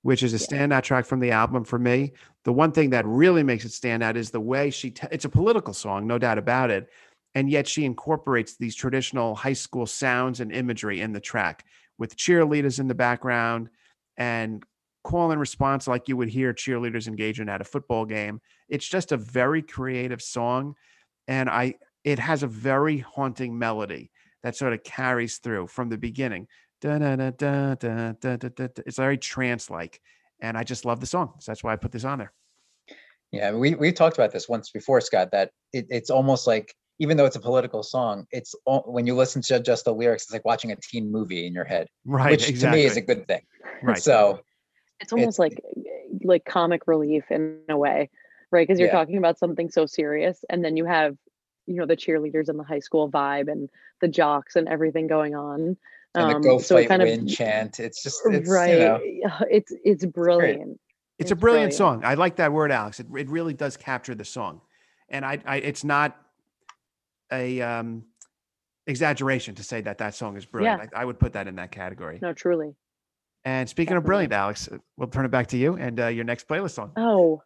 which is a Yeah. standout track from the album for me. The one thing that really makes it stand out is the way she, t- it's a political song, no doubt about it and yet she incorporates these traditional high school sounds and imagery in the track with cheerleaders in the background and call and response like you would hear cheerleaders engaging at a football game. It's just a very creative song and I it has a very haunting melody that sort of carries through from the beginning. It's very trance like and I just love the song. So that's why I put this on there. Yeah, we we've talked about this once before, Scott. That it, it's almost like even though it's a political song, it's al- when you listen to just the lyrics, it's like watching a teen movie in your head, Right. which exactly. to me is a good thing. right. So it's almost It's- like like comic relief in a way right because you're Yeah. talking about something so serious and then you have you know the cheerleaders and the high school vibe and the jocks and everything going on and um the go so it fight kind win of chant. It's just it's, right You know, it's it's brilliant it's a brilliant, song. I like that word, Alex. It, it really does capture the song. And I, I it's not a um, exaggeration to say that that song is brilliant. I, I would put that in that category. no truly And speaking of brilliant, Alex, uh, we'll turn it back to you and uh, your next playlist song. oh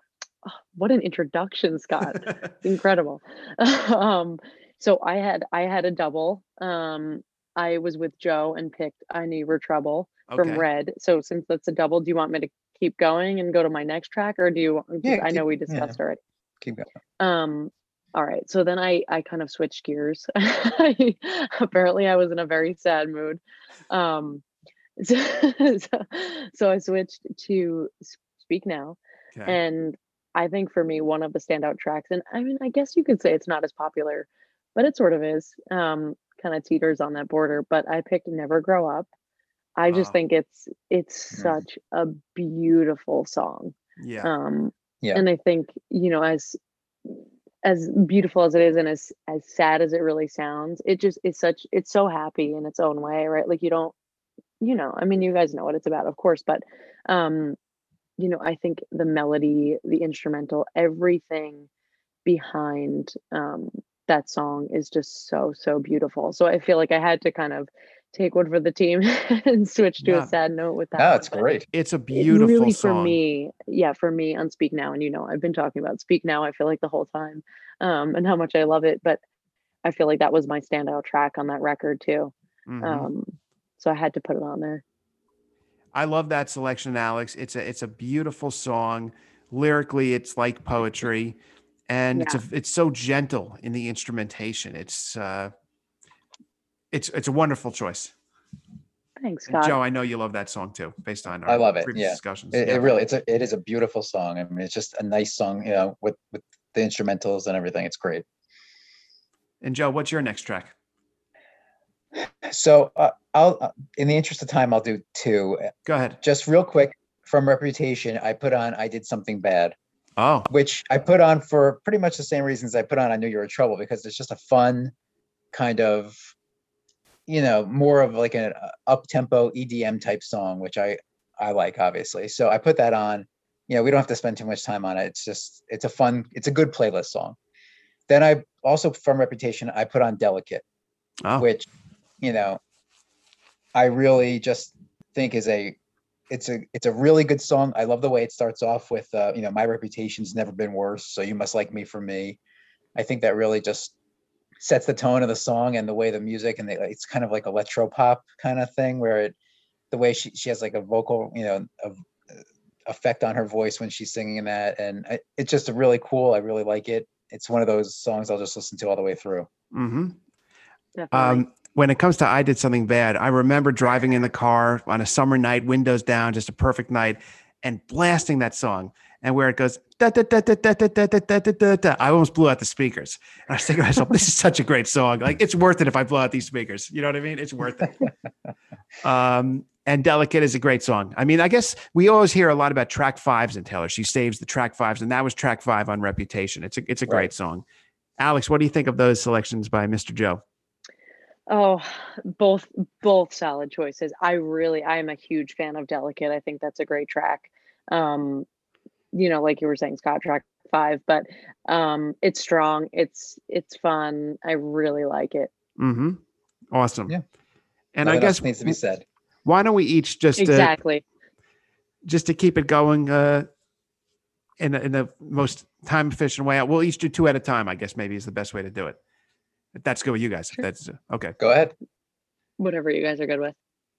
oh, what an introduction scott incredible um so i had i had a double um i was with joe and picked i knew you were trouble from red so since that's a double do you want me to keep going and go to my next track or do you Yeah, i know keep- we yeah. discussed already keep going. um all right so then i i kind of switched gears apparently i was in a very sad mood um so, so, so i switched to speak now Okay. and I think for me, one of the standout tracks, and I mean, I guess you could say it's not as popular, but it sort of is. Um, kind of teeters on that border. But I picked "Never Grow Up." I just think it's it's Mm. such a beautiful song. yeah. Um, Yeah. and I think you know, as as beautiful as it is and as as sad as it really sounds, it just is such it's so happy in its own way, right? Like you don't you know, I mean you guys know what it's about, of course, but um you know, I think the melody, the instrumental, everything behind um that song is just so so beautiful. So I feel like I had to kind of take one for the team and switch to Yeah. a sad note with that. No, one, it's great. It's a it beautiful really song. for me yeah for me on speak now and you know i've been talking about speak now i feel like the whole time um and how much i love it but i feel like that was my standout track on that record too Mhm. um so i had to put it on there I love that selection, Alex. It's a it's a beautiful song. Lyrically, it's like poetry, and it's a, it's so gentle in the instrumentation. It's uh, it's it's a wonderful choice. thanks scott Joe, I know you love that song too, based on our I love it, previous yeah. discussions. It, Yeah. it really, it's a, it is a beautiful song. I mean, it's just a nice song, you know, with, with the instrumentals and everything. It's great. And Joe, what's your next track? So uh, I'll, uh, in the interest of time, I'll do two. Go ahead. Just real quick from Reputation, I put on I Did Something Bad, Oh, which I put on for pretty much the same reasons I put on I Knew You Were in Trouble because it's just a fun kind of, you know, more of like an up tempo EDM type song, which I, I like obviously. So I put that on. You know, we don't have to spend too much time on it. It's just, it's a fun, it's a good playlist song. Then I also, from Reputation, I put on Delicate oh, which you know i really just think is a it's a it's a really good song i love the way it starts off with uh you know my reputation's never been worse so you must like me for me i think that really just sets the tone of the song and the way the music and the, it's kind of like electro pop kind of thing where it the way she, she has like a vocal you know a, effect on her voice when she's singing that and I, it's just a really cool i really like it it's one of those songs i'll just listen to all the way through mm-hmm. Um, when it comes to I did something bad, I remember driving in the car on a summer night, windows down, just a perfect night, and blasting that song. And where it goes, da, da, da, da, da, da, da, da, da, da, da, da, I almost blew out the speakers. And I was thinking to myself, this is such a great song. Like it's worth it if I blow out these speakers. You know what I mean? It's worth it. um, and Delicate is a great song. I mean, I guess we always hear a lot about track fives in Taylor. She saves the track fives, and that was track five on Reputation. It's a it's a great Right. song. Alex, what do you think of those selections by Mr. Joe? Oh, both both solid choices. I really I am a huge fan of Delicate. I think that's a great track. Um, you know, like you were saying, Scott track five, but um it's strong, it's it's fun. I really like it. Mm-hmm. Awesome. Yeah. And I Nothing else guess needs to be said why don't we each just uh, Exactly. just to keep it going uh, in a, in the most time efficient way? We'll each do two at a time. I guess maybe is the best way to do it. If that's good with you guys. Sure. that's uh, okay. go ahead Whatever you guys are good with.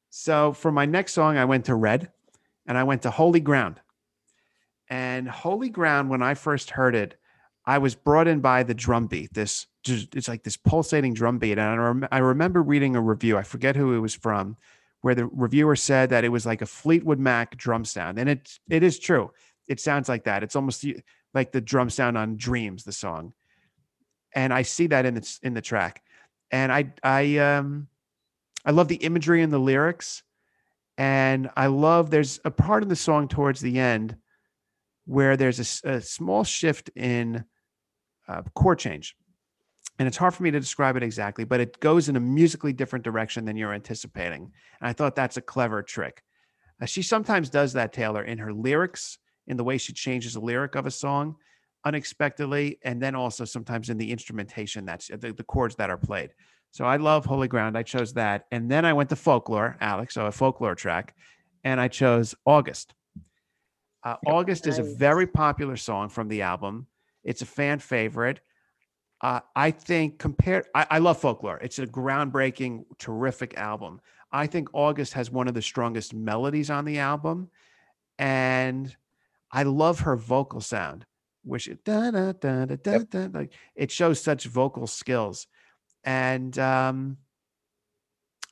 So for my next song, I went to Red, and I went to Holy Ground. And Holy Ground, when I first heard it, I was brought in by the drum beat. This it's like this pulsating drum beat, and I, rem- I remember reading a review. I forget who it was from, where the reviewer said that it was like a Fleetwood Mac drum sound, and it it is true. It sounds like that. It's almost like the drum sound on Dreams, the song, and I see that in the in the track, and I I um I love the imagery and the lyrics. And I love there's a part of the song towards the end where there's a small shift in uh, chord change. And it's hard for me to describe it exactly, but it goes in a musically different direction than you're anticipating. And I thought that's a clever trick. Uh, she sometimes does that, Taylor, in her lyrics, in the way she changes the lyric of a song unexpectedly, and then also sometimes in the instrumentation that's the, the chords that are played. So I love Holy Ground. I chose that. And then I went to folklore, Alex, so a folklore track, and I chose August. Uh, August is a very popular song from the album. It's a fan favorite. Uh, I think compared, I, I love folklore. It's a groundbreaking, terrific album. I think August has one of the strongest melodies on the album, and I love her vocal sound, which da, da, da, da, Yep. da, like it shows such vocal skills, and um,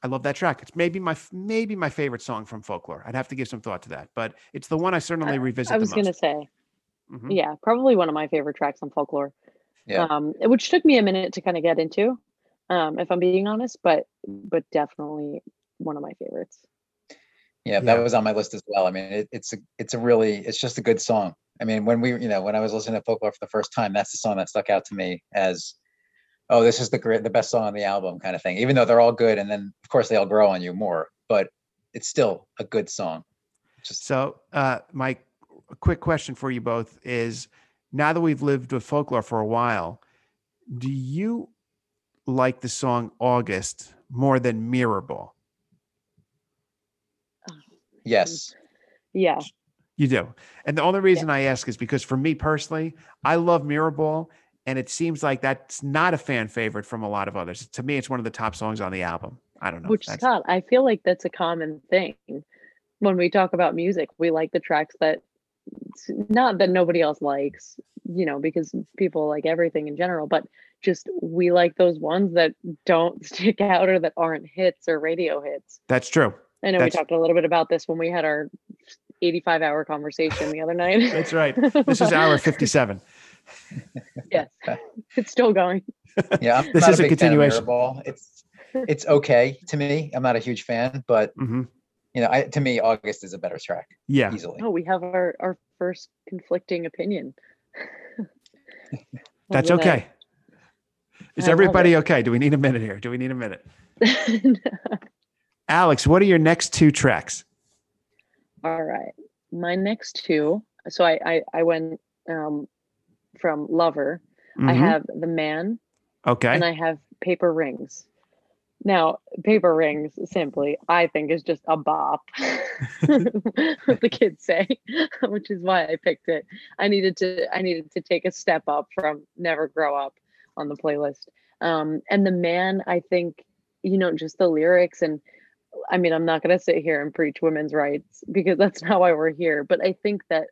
I love that track. It's maybe my maybe my favorite song from folklore. I'd have to give some thought to that, but it's the one I certainly revisit. I was gonna most. say, Mhm. yeah, probably one of my favorite tracks on folklore. Yeah. Um, which took me a minute to kind of get into, um, if I'm being honest, but but definitely one of my favorites. Yeah, that Yeah. was on my list as well. I mean, it, it's a it's a really it's just a good song. I mean, when we, you know, when I was listening to folklore for the first time, that's the song that stuck out to me as, oh, this is the great, the best song on the album, kind of thing. Even though they're all good, and then of course they all grow on you more, but it's still a good song. Just So, uh, my quick question for you both is: Now that we've lived with folklore for a while, do you like the song "August" more than "Mirror Ball"? yes, Yeah. You do. And the only reason I ask is because for me personally, I love Mirror Ball, and it seems like that's not a fan favorite from a lot of others. To me, it's one of the top songs on the album. I don't know. Which That's- Scott, I feel like that's a common thing when we talk about music. We like the tracks that not that nobody else likes, you know, because people like everything in general, but just we like those ones that don't stick out or that aren't hits or radio hits. that's true. I know That's- we talked a little bit about this when we had our 85 hour conversation the other night. That's right. This is hour 57. Yes, it's still going. yeah. I'm This not is a big fan of continuation. It's it's okay to me. I'm not a huge fan, but hmm you know, I, to me, August is a better track Yeah. easily. Oh, we have our, our first conflicting opinion. That's Love okay. Is I everybody okay? Do we need a minute here? Do we need a minute? it. Alex, what are your next two tracks? All right. My next two. So I I, I went um from Lover. I Mhm. have The Man okay. and I have Paper Rings. Now, Paper Rings simply I think is just a bop. what the kids say, which is why I picked it. I needed to I needed to take a step up from Never Grow Up on the playlist. Um and The Man, I think, you know, just the lyrics and I mean, I'm not going to sit here and preach women's rights because that's not why we're here. But I think that,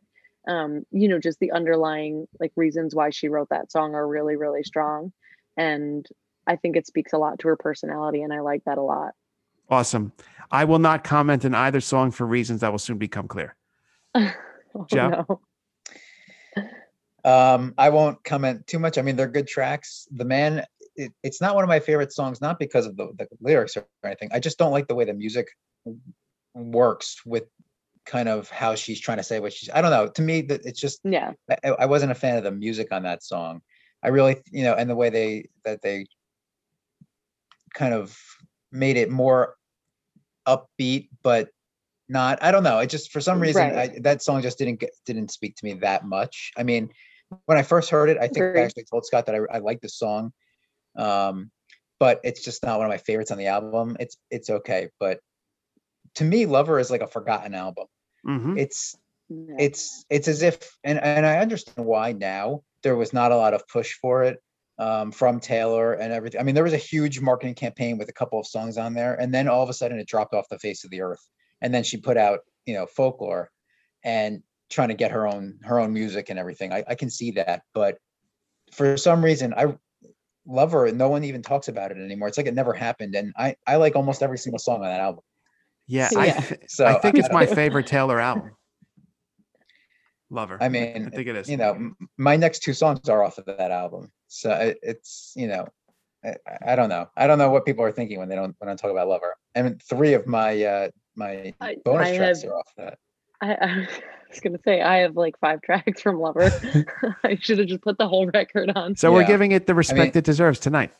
um, you know, just the underlying like reasons why she wrote that song are really, really strong. And I think it speaks a lot to her personality. And I like that a lot. Awesome. I will not comment on either song for reasons that will soon become clear. oh, Joe? no. Um, I won't comment too much. I mean, they're good tracks. The man, it, it's not one of my favorite songs, not because of the, the lyrics or anything. I just don't like the way the music works with kind of how she's trying to say what she's. I don't know. To me, that it's just Yeah. I, I wasn't a fan of the music on that song. I really, you know, and the way they that they kind of made it more upbeat, but not. I don't know. It just for some reason I, that song just didn't get didn't speak to me that much. I mean, when I first heard it, I think I actually told Scott that I, I like the song, um, but it's just not one of my favorites on the album. It's it's okay, but to me, Lover is like a forgotten album. Mhm. It's yeah. it's it's as if and and I understand why now there was not a lot of push for it um, from Taylor and everything. I mean, there was a huge marketing campaign with a couple of songs on there, and then all of a sudden it dropped off the face of the earth. And then she put out, you know, folklore and trying to get her own her own music and everything. I, I can see that, but for some reason, I love her. and No one even talks about it anymore. It's like it never happened. And I I like almost every single song on that album. Yeah, Yeah. I, th- So I think I it's my favorite Taylor album. Lover. I mean, I think it is. you know, my next two songs are off of that album. So it, it's, you know, I, I- I don't know. I don't know what people are thinking when they don't when I talk about Lover. I mean, three of my uh my I- bonus I tracks have- are off that. I, I was gonna say I have like five tracks from Lover. I should have just put the whole record on. so we're giving it the respect it deserves tonight.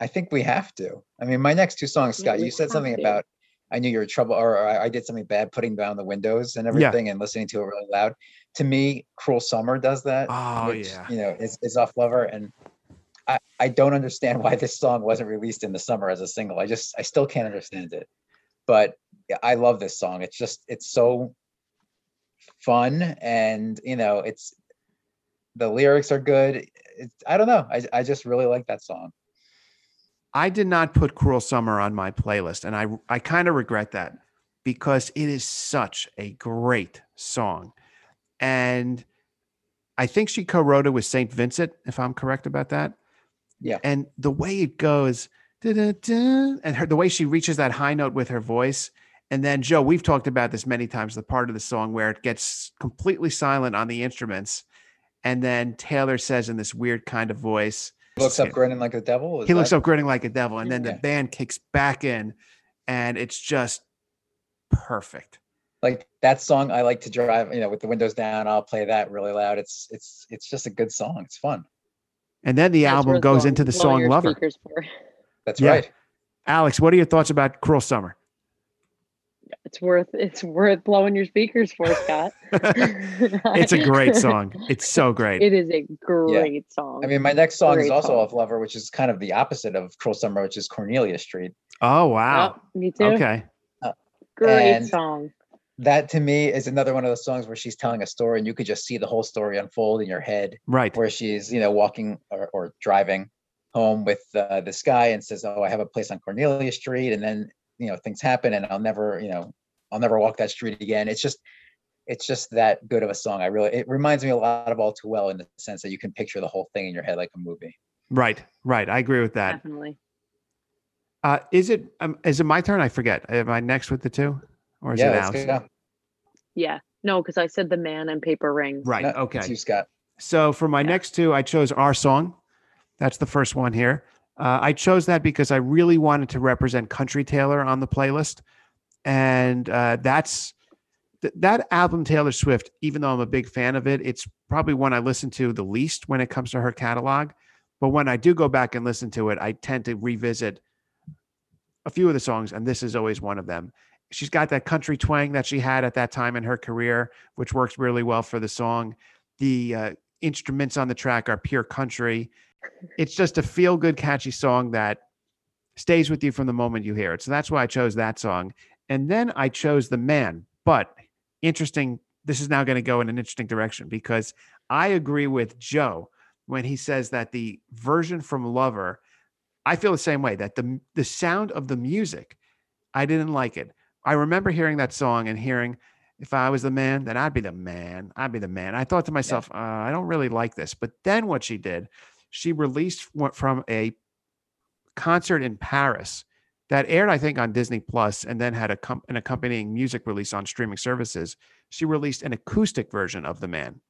I think we have to. I mean, my next two songs, Scott, we you said something to. about I knew you were trouble or, or I, I did something bad putting down the windows and everything and listening to it really loud. To me, Cruel Summer does that. Oh, which, yeah. You know, is, is off Lover. And I, I don't understand why this song wasn't released in the summer as a single. I just I still can't understand it. But I love this song. It's just it's so fun and you know, it's the lyrics are good. It's, I don't know. I, I just really like that song. I did not put Cruel Summer on my playlist, and I I kind of regret that because it is such a great song, and I think she co-wrote it with St. Vincent, if I'm correct about that. Yeah. And the way it goes, and her the way she reaches that high note with her voice, and then Joe, we've talked about this many times. The part of the song where it gets completely silent on the instruments, and then Taylor says in this weird kind of voice, looks up grinning like a devil. Is he looks that- up grinning like a devil and then the band kicks back in and it's just perfect like that song I like to drive, you know, with the windows down, I'll play that really loud. It's it's it's just a good song. It's fun. And then the That's album goes blowing- into the song your Lover. That's Yeah. right. Alex, what are your thoughts about Cruel Summer? It's worth it's worth blowing your speakers for, Scott. It's a great song. It's so great. It is a great song. I mean, my next song is also song. off Lover, which is kind of the opposite of Cruel Summer, which is Cornelia Street. oh wow. Oh, me too. Okay. Great And- song. That to me is another one of those songs where she's telling a story and you could just see the whole story unfold in your head. Right. where she's you know walking or, or driving home with uh, this guy and says oh i have a place on cornelia street and then you know things happen and i'll never you know i'll never walk that street again it's just it's just that good of a song i really it reminds me a lot of all too well in the sense that you can picture the whole thing in your head like a movie Right. Right. I agree with that. Definitely. Uh, is it um, is it my turn? I forget. Am I next with the two, or is yeah it let's Alex? Yeah. No, because I said the man and paper rings. Right. No, okay. it's you scott So for my Yeah. next two, I chose our song. That's the first one here. Uh, I chose that because I really wanted to represent Country Taylor on the playlist, and uh, that's th- that album Taylor Swift. Even though I'm a big fan of it, it's probably one I listen to the least when it comes to her catalog. But when I do go back and listen to it, I tend to revisit a few of the songs, and this is always one of them. She's got that country twang that she had at that time in her career, which works really well for the song. The uh, instruments on the track are pure country. It's just a feel good, catchy song that stays with you from the moment you hear it. So that's why I chose that song. And then I chose The Man. But interesting, this is now going to go in an interesting direction because I agree with Joe when he says that the version from Lover, I feel the same way that the the sound of the music, I didn't like it. I remember hearing that song and hearing if I was the man, then I'd be the man. I'd be the man. I thought to myself, uh, I don't really like this. But then what she did, she released from a concert in Paris that aired, I think, on Disney Plus, and then had a com- an accompanying music release on streaming services. She released an acoustic version of The Man,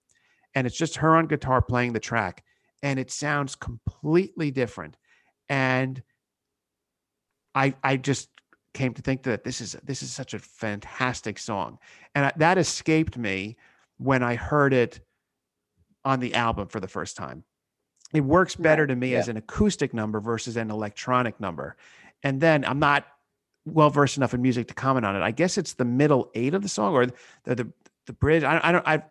and it's just her on guitar playing the track, and it sounds completely different. And I I just came to think that this is this is such a fantastic song, and that escaped me when I heard it on the album for the first time it works better right. to me yeah. as an acoustic number versus an electronic number. And then I'm not well versed enough in music to comment on it. I guess it's the middle eight of the song or the the, the bridge. I, I don't I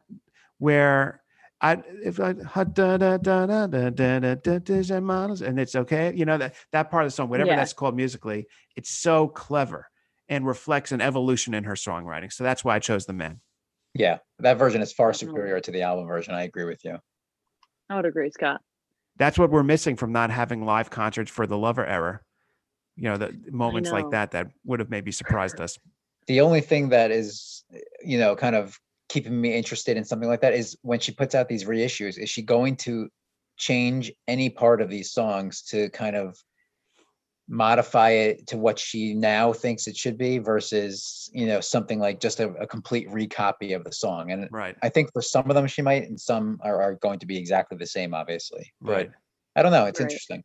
where I if I da da da da da da da models and it's okay. You know that that part of the song, whatever yeah. that's called musically, it's so clever and reflects an evolution in her songwriting. So that's why I chose the men. Yeah, that version is far superior to the album version. I agree with you. I would agree, Scott. That's what we're missing from not having live concerts for the Lover era. You know, the moments like that that would have maybe surprised us. the only thing that is you know kind of keeping me interested in something like that is when she puts out these reissues is she going to change any part of these songs to kind of modify it to what she now thinks it should be versus you know something like just a, a complete recopy of the song and Right. i think for some of them she might and some are, are going to be exactly the same obviously but Right. i don't know it's Right. interesting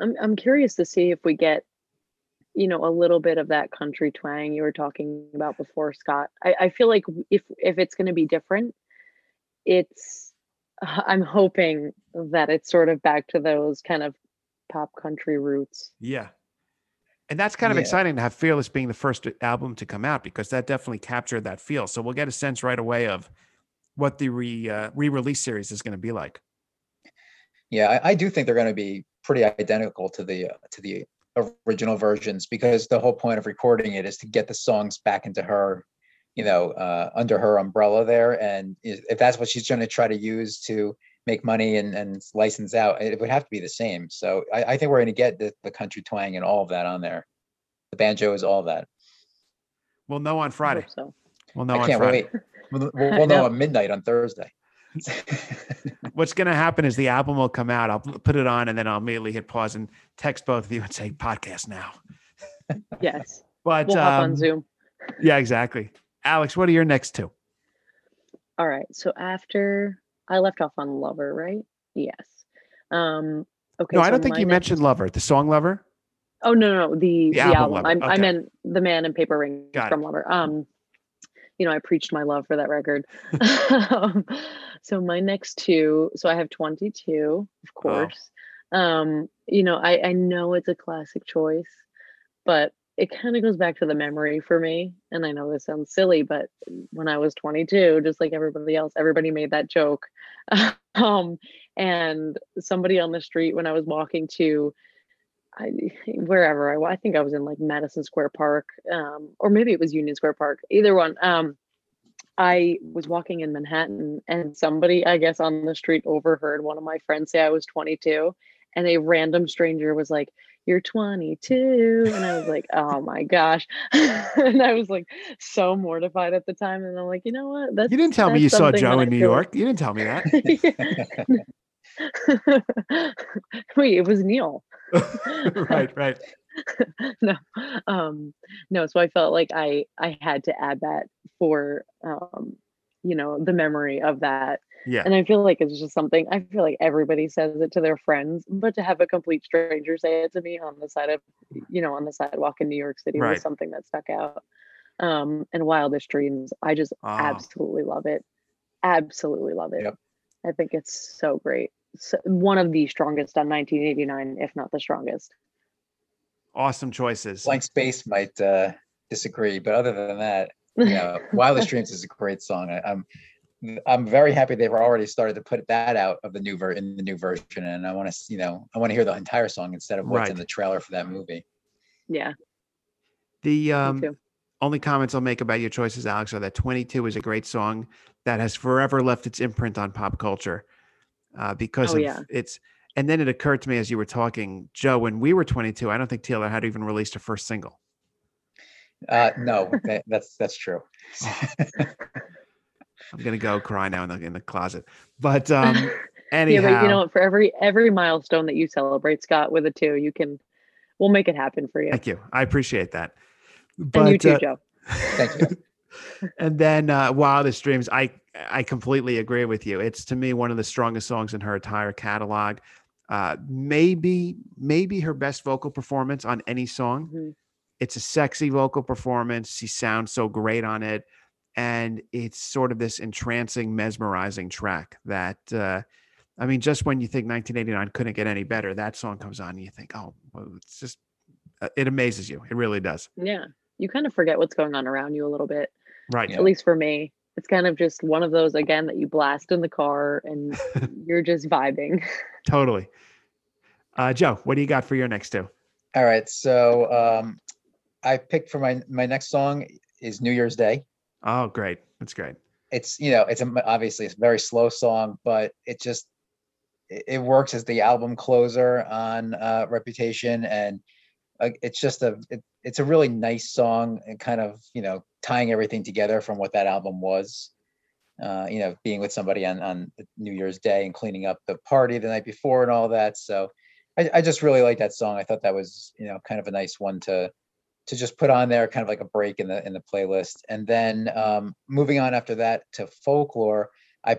I'm I'm curious to see if we get, you know, a little bit of that country twang you were talking about before, Scott. I, I feel like if if it's going to be different, it's I'm hoping that it's sort of back to those kind of pop country roots. Yeah. And that's kind of Yeah. exciting to have Fearless being the first album to come out because that definitely captured that feel. So we'll get a sense right away of what the re uh, re-release series is going to be like. Yeah, I, I do think they're going to be pretty identical to the uh, to the original versions because the whole point of recording it is to get the songs back into her, you know, uh, under her umbrella there. And if that's what she's going to try to use to make money and, and license out, it would have to be the same. So I, I think we're going to get the, the country twang and all of that on there. The banjo is all that. We'll know on Friday. So We'll know I on can't Friday. wait. We'll, we'll we'll know know. at midnight on Thursday. What's going to happen is the album will come out. I'll put it on and then I'll immediately hit pause and text both of you and say podcast now. yes, But we'll um, on Zoom. yeah, exactly. Alex, what are your next two? All right. So after I left off on Lover, right? Yes. Um. Okay. no, I don't think you next- mentioned Lover, the song Lover. Oh no, no, the the, album album. Lover, I, I meant the Man and Paper Rings Got it. from Lover. Um, you know, I preached my love for that record. um, so my next two, so I have 22, of course. Um, you know, I, I know it's a classic choice, but it kind of goes back to the memory for me. And I know this sounds silly, but when I was 22, just like everybody else, everybody made that joke. um, and somebody on the street when I was walking to I wherever I I think I was in like Madison Square Park, um, or maybe it was Union Square Park, either one. Um, I was walking in Manhattan and somebody, I guess, on the street overheard one of my friends say I was 22, and a random stranger was like, You're 22. And I was like, Oh my gosh. and I was like so mortified at the time. And I'm like, You know what? That's You didn't tell me you saw Joe in New York. You didn't tell me that. Wait, it was Neil. right, right. no um no so i felt like i i had to add that for um you know the memory of that Yeah. and i feel like it's just something i feel like everybody says it to their friends but to have a complete stranger say it to me on the side of you know on the sidewalk in new york city Right. was something that stuck out um and wildest dreams i just Ah. absolutely love it absolutely love it Yep. i think it's so great so, one of the strongest on 1989 if not the strongest Awesome choices. Blank Space might uh, disagree, but other than that, you know, Wildest Dreams is a great song. I, I'm I'm very happy they've already started to put that out of the new ver in the new version, and I want to, you know, I want to hear the entire song instead of what's in the trailer for that movie. yeah The um, only comments I'll make about your choices, Alex, are that 22 is a great song that has forever left its imprint on pop culture uh, because Oh, of yeah. its. And then it occurred to me as you were talking, Joe, when we were 22, I don't think Taylor had even released her first single. Uh, no, that, that's that's true. I'm gonna go cry now in the in the closet. But um, yeah, but you know? For every every milestone that you celebrate, Scott, with a two, you can we'll make it happen for you. thank you. I appreciate that. But and you too, uh, Joe. Thank you. and then uh, Wildest Dreams, I I completely agree with you. It's to me one of the strongest songs in her entire catalog. Uh, maybe maybe her best vocal performance on any song. Mhm. It's a sexy vocal performance. She sounds so great on it, and it's sort of this entrancing, mesmerizing track that. Uh, I mean, just when you think 1989 couldn't get any better, that song comes on, and you think, "Oh, well, it's just." uh, It amazes you. It really does. Yeah, you kind of forget what's going on around you a little bit. Right. Yeah. At least for me, it's kind of just one of those again that you blast in the car and you're just vibing. Totally. Uh, Joe, what do you got for your next two? All right, so um, I picked for my my next song is New Year's Day. Oh, great. That's great. it's you know it's a, obviously it's a very slow song but it just it, works as the album closer on uh reputation and uh, it's just a it, it's a really nice song and kind of you know tying everything together from what that album was uh you know being with somebody on on new year's day and cleaning up the party the night before and all that so i, I just really like that song i thought that was you know kind of a nice one to to just put on there kind of like a break in the in the playlist. And then um moving on after that to folklore i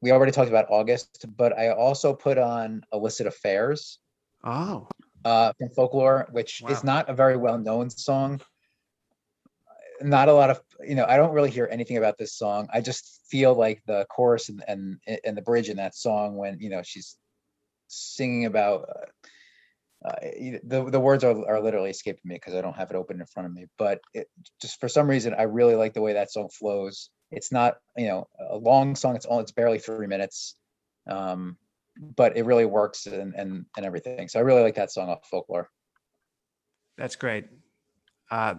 we already talked about august but i also put on illicit affairs. Oh, uh from folklore which Wow. is not a very well known song. Not a lot of you know i don't really hear anything about this song. I just feel like the chorus and and, and the bridge in that song when you know she's singing about uh, uh, the the words are, are literally escaping me because I don't have it open in front of me. But it, just for some reason, I really like the way that song flows. It's not you know a long song. It's all it's barely three minutes, um, but it really works and and and everything. So I really like that song off folklore. that's great. Uh,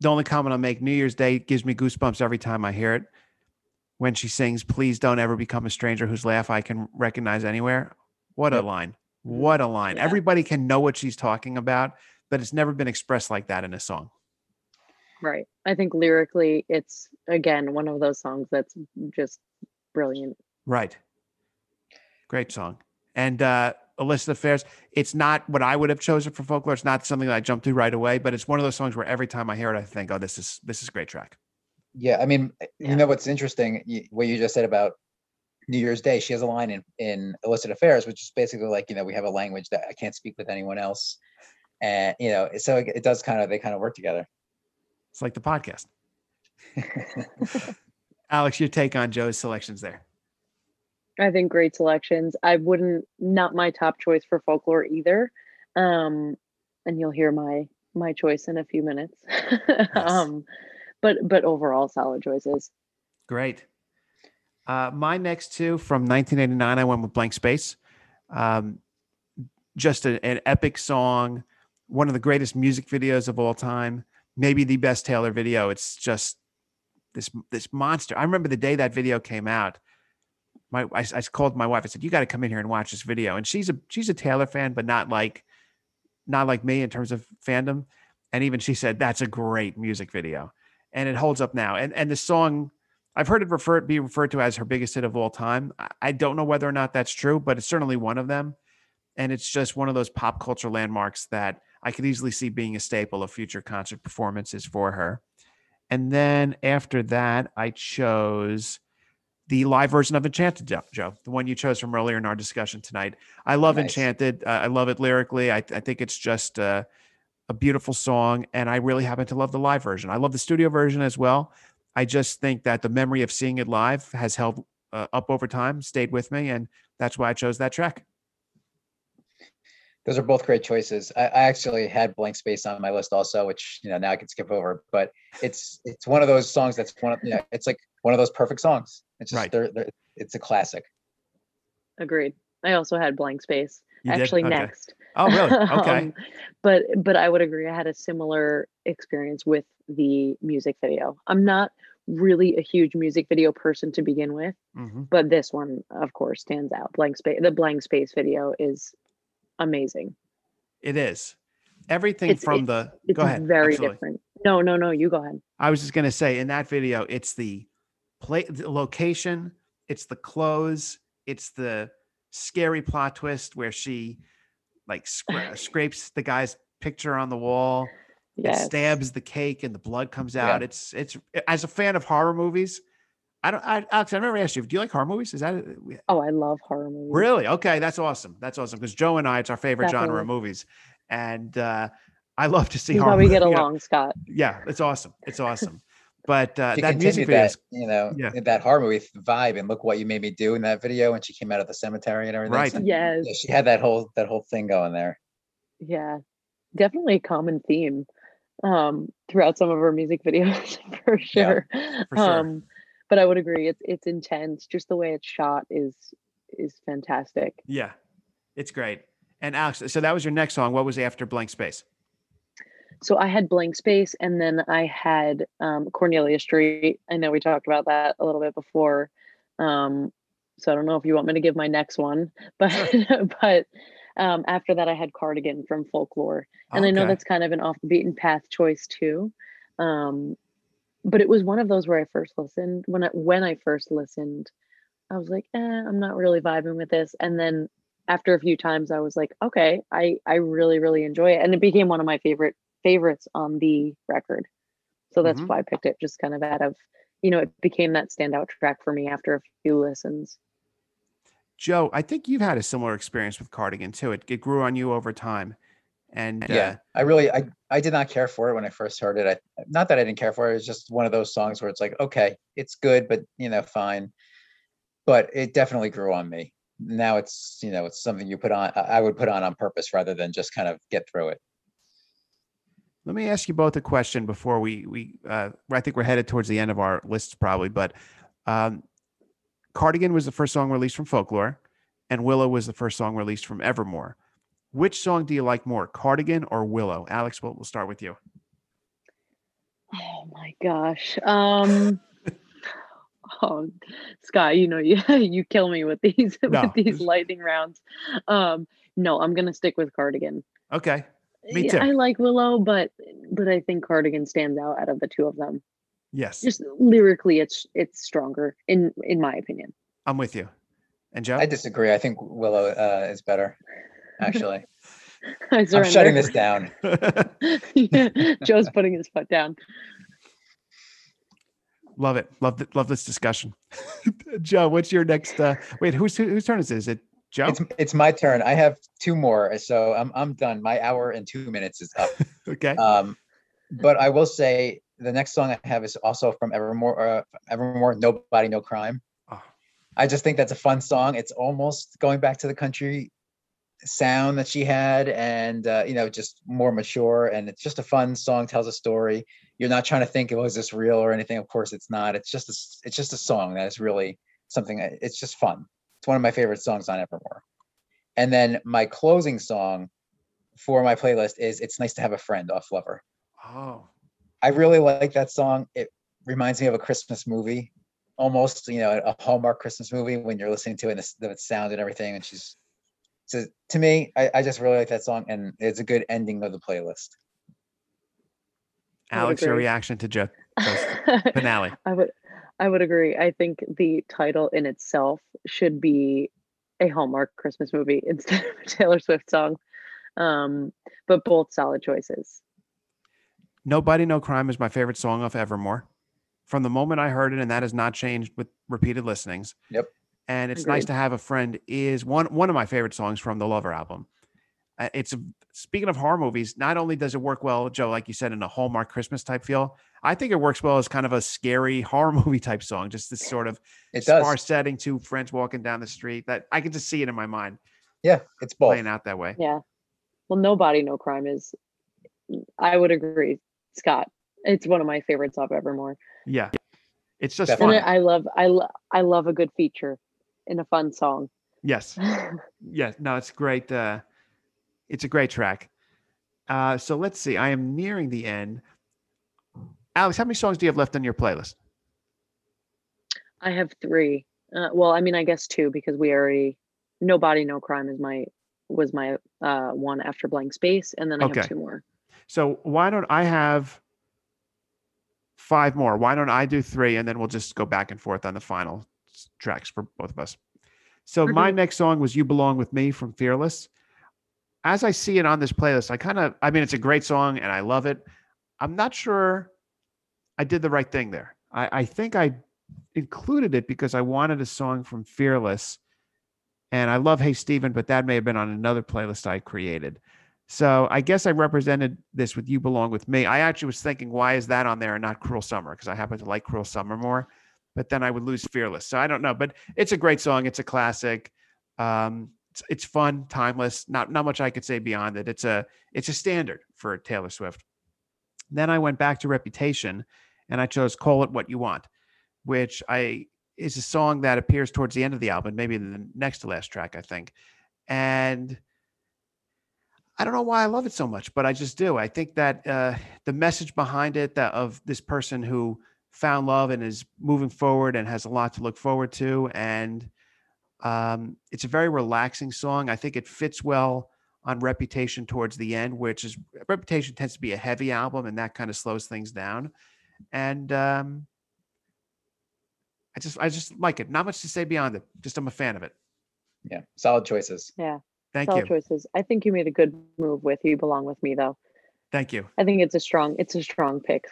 the only comment I'll make New Year's Day gives me goosebumps every time I hear it. When she sings, Please don't ever become a stranger whose laugh I can recognize anywhere. What a line. What a line. Yeah. Everybody can know what she's talking about, but it's never been expressed like that in a song. Right. I think lyrically, it's again one of those songs that's just brilliant. Right. Great song. And uh Illicit Affairs, it's not what I would have chosen for folklore. It's not something that I jumped to right away, but it's one of those songs where every time I hear it, I think, oh, this is this is a great track. Yeah, I mean, Yeah. you know what's interesting? What you just said about New Year's Day. She has a line in in illicit affairs, which is basically like you know we have a language that I can't speak with anyone else, and you know so it, it does kind of they kind of work together. It's like the podcast. Alex, your take on Joe's selections there? I think great selections. I wouldn't not my top choice for folklore either. Um, and you'll hear my my choice in a few minutes. um, but but overall solid choices. Great. Uh, my next two from 1989, I went with Blank Space. Um, just a, an epic song, one of the greatest music videos of all time, maybe the best Taylor video. It's just this this monster. I remember the day that video came out. My I, I called my wife. I said, "You got to come in here and watch this video." And she's a she's a Taylor fan, but not like not like me in terms of fandom. And even she said that's a great music video, and it holds up now. And and the song I've heard it referred be referred to as her biggest hit of all time. I don't know whether or not that's true, but it's certainly one of them. And it's just one of those pop culture landmarks that I could easily see being a staple of future concert performances for her. And then after that, I chose the live version of Enchanted, Joe, the one you chose from earlier in our discussion tonight. I love nice. Enchanted. Uh, I love it lyrically. I, I think it's just uh, a beautiful song, and I really happen to love the live version. I love the studio version as well. I just think that the memory of seeing it live has held uh, up over time, stayed with me, and that's why I chose that track. Those are both great choices. I, I, actually had blank space on my list also, which you know now I can skip over. But it's it's one of those songs that's one of yeah, it's like one of those perfect songs. It's just right. they're, they're, it's a classic. Agreed. I also had blank space. You actually okay. next. Oh really? Okay. um, but but I would agree. I had a similar experience with the music video. I'm not really a huge music video person to begin with, mm-hmm. but this one, of course, stands out. Blank space. The blank space video is amazing. It is. Everything it's, from the it's go ahead. Very Absolutely. different. No, no, no. You go ahead. I was just gonna say in that video, it's the play, the location, it's the clothes, it's the scary plot twist where she like scra- scrapes the guy's picture on the wall yes. stabs the cake and the blood comes out. Yeah. It's it's as a fan of horror movies. I don't. I, Alex, I never asked you. Do you like horror movies? Is that? Oh, I love horror movies. Really? Okay, that's awesome. That's awesome because Joe and I, it's our favorite Definitely. genre of movies, and uh, I love to see. How we get along, Scott. Yeah, it's awesome. It's awesome. But uh, that music video, that, you know, yeah. that horror movie vibe, and look what you made me do in that video when she came out of the cemetery and everything. Right. So, yes. Yeah, she had that whole that whole thing going there. Yeah, definitely a common theme um, throughout some of her music videos for sure. Yeah, for sure. Um, but I would agree, it's it's intense. Just the way it's shot is is fantastic. Yeah, it's great. And Alex, so that was your next song. What was after Blank Space? So I had Blank Space, and then I had um, Cornelia Street. I know we talked about that a little bit before. Um, so I don't know if you want me to give my next one, but but um, after that, I had Cardigan from Folklore, and okay. I know that's kind of an off the beaten path choice too. Um, but it was one of those where I first listened when I when I first listened, I was like, eh, I'm not really vibing with this, and then after a few times, I was like, okay, I I really really enjoy it, and it became one of my favorite favorites on the record. So that's mm-hmm. why I picked it, just kind of out of, you know, it became that standout track for me after a few listens. Joe, I think you've had a similar experience with Cardigan too. It, it grew on you over time. And yeah, uh, I really, I, I did not care for it when I first heard it. I, not that I didn't care for it. It was just one of those songs where it's like, okay, it's good, but you know, fine. But it definitely grew on me. Now it's, you know, it's something you put on, I would put on on purpose rather than just kind of get through it. Let me ask you both a question before we, we, uh, I think we're headed towards the end of our lists probably, but um, Cardigan was the first song released from Folklore, and Willow was the first song released from Evermore. Which song do you like more, Cardigan or Willow? Alex, we'll, we'll start with you. Oh my gosh. Um oh Scott, you know you you kill me with these no. with these lightning rounds. Um no, I'm gonna stick with Cardigan. Okay. Me too. I like Willow, but but I think Cardigan stands out out of the two of them. Yes. Just lyrically, it's it's stronger in in my opinion. I'm with you. And Joe? I disagree. I think Willow uh, is better, actually. I'm shutting this down. yeah, Joe's putting his foot down. Love it. Love th- love this discussion. Joe, what's your next? Uh, wait, whose whose turn is it? Is it Joe? It's, it's my turn. I have two more, so I'm I'm done. My hour and two minutes is up. okay. Um, but I will say the next song I have is also from Evermore. Uh, Evermore, Nobody, No Crime. Oh. I just think that's a fun song. It's almost going back to the country sound that she had, and uh, you know, just more mature. And it's just a fun song. Tells a story. You're not trying to think, "Oh, is this real?" or anything. Of course, it's not. It's just a, it's just a song that is really something. It's just fun. It's one of my favorite songs on Evermore. And then my closing song for my playlist is "It's Nice to Have a Friend" off Lover. Oh, I really like that song. It reminds me of a Christmas movie, almost, you know, a Hallmark Christmas movie when you're listening to it and the, the sound and everything. And she's, so to me, I, I just really like that song and it's a good ending of the playlist. Alex, your reaction to Joe finale? I would I would agree. I think the title in itself should be a Hallmark Christmas movie instead of a Taylor Swift song. Um, but both solid choices. Nobody No Crime is my favorite song off Evermore. From the moment I heard it, and that has not changed with repeated listenings. Yep. And it's nice to have a friend is one one of my favorite songs from the Lover album. Uh, it's speaking of horror movies. Not only does it work well, Joe, like you said, in a Hallmark Christmas type feel, I think it works well as kind of a scary horror movie type song. Just this sort of It does. sparse setting, two friends walking down the street. That I can just see it in my mind Yeah, it's both. playing out that way. Yeah. Well, Nobody No Crime is I would agree, Scott. It's one of my favorites off Evermore. Yeah, it's just Definitely. Fun. I I love I love I love a good feature in a fun song. Yes. Yeah, no, it's great. Uh, it's a great track. Uh, so let's see. I am nearing the end. Alex, how many songs do you have left on your playlist? I have three. Uh, well, I mean, I guess two because we already Nobody No Crime is my was my uh one after blank space, and then I Okay. have two more. So why don't I have five more? Why don't I do three, and then we'll just go back and forth on the final tracks for both of us. So my Mhm. next song was "You Belong with Me" from Fearless. As I see it on this playlist, I kind of, I mean, it's a great song and I love it. I'm not sure I did the right thing there. I, I think I included it because I wanted a song from Fearless, and I love Hey Stephen, but that may have been on another playlist I created. So I guess I represented this with You Belong With Me. I actually was thinking, why is that on there and not Cruel Summer? Because I happen to like Cruel Summer more, but then I would lose Fearless. So I don't know, but it's a great song. It's a classic. Um, it's, it's fun, timeless. Not not much I could say beyond it. It's a it's a standard for Taylor Swift. Then I went back to Reputation, and I chose Call It What You Want, which I is a song that appears towards the end of the album, maybe the next to last track, I think. And I don't know why I love it so much, but I just do. I think that uh, the message behind it that of this person who found love and is moving forward and has a lot to look forward to, and um, it's a very relaxing song. I think it fits well on Reputation towards the end, which is Reputation tends to be a heavy album, and that kind of slows things down. And um, I just I just like it. Not much to say beyond it. Just I'm a fan of it. Yeah, solid choices. Yeah, Thank solid you. choices. I think you made a good move with You Belong With Me, though. Thank you. I think it's a strong it's a strong pick.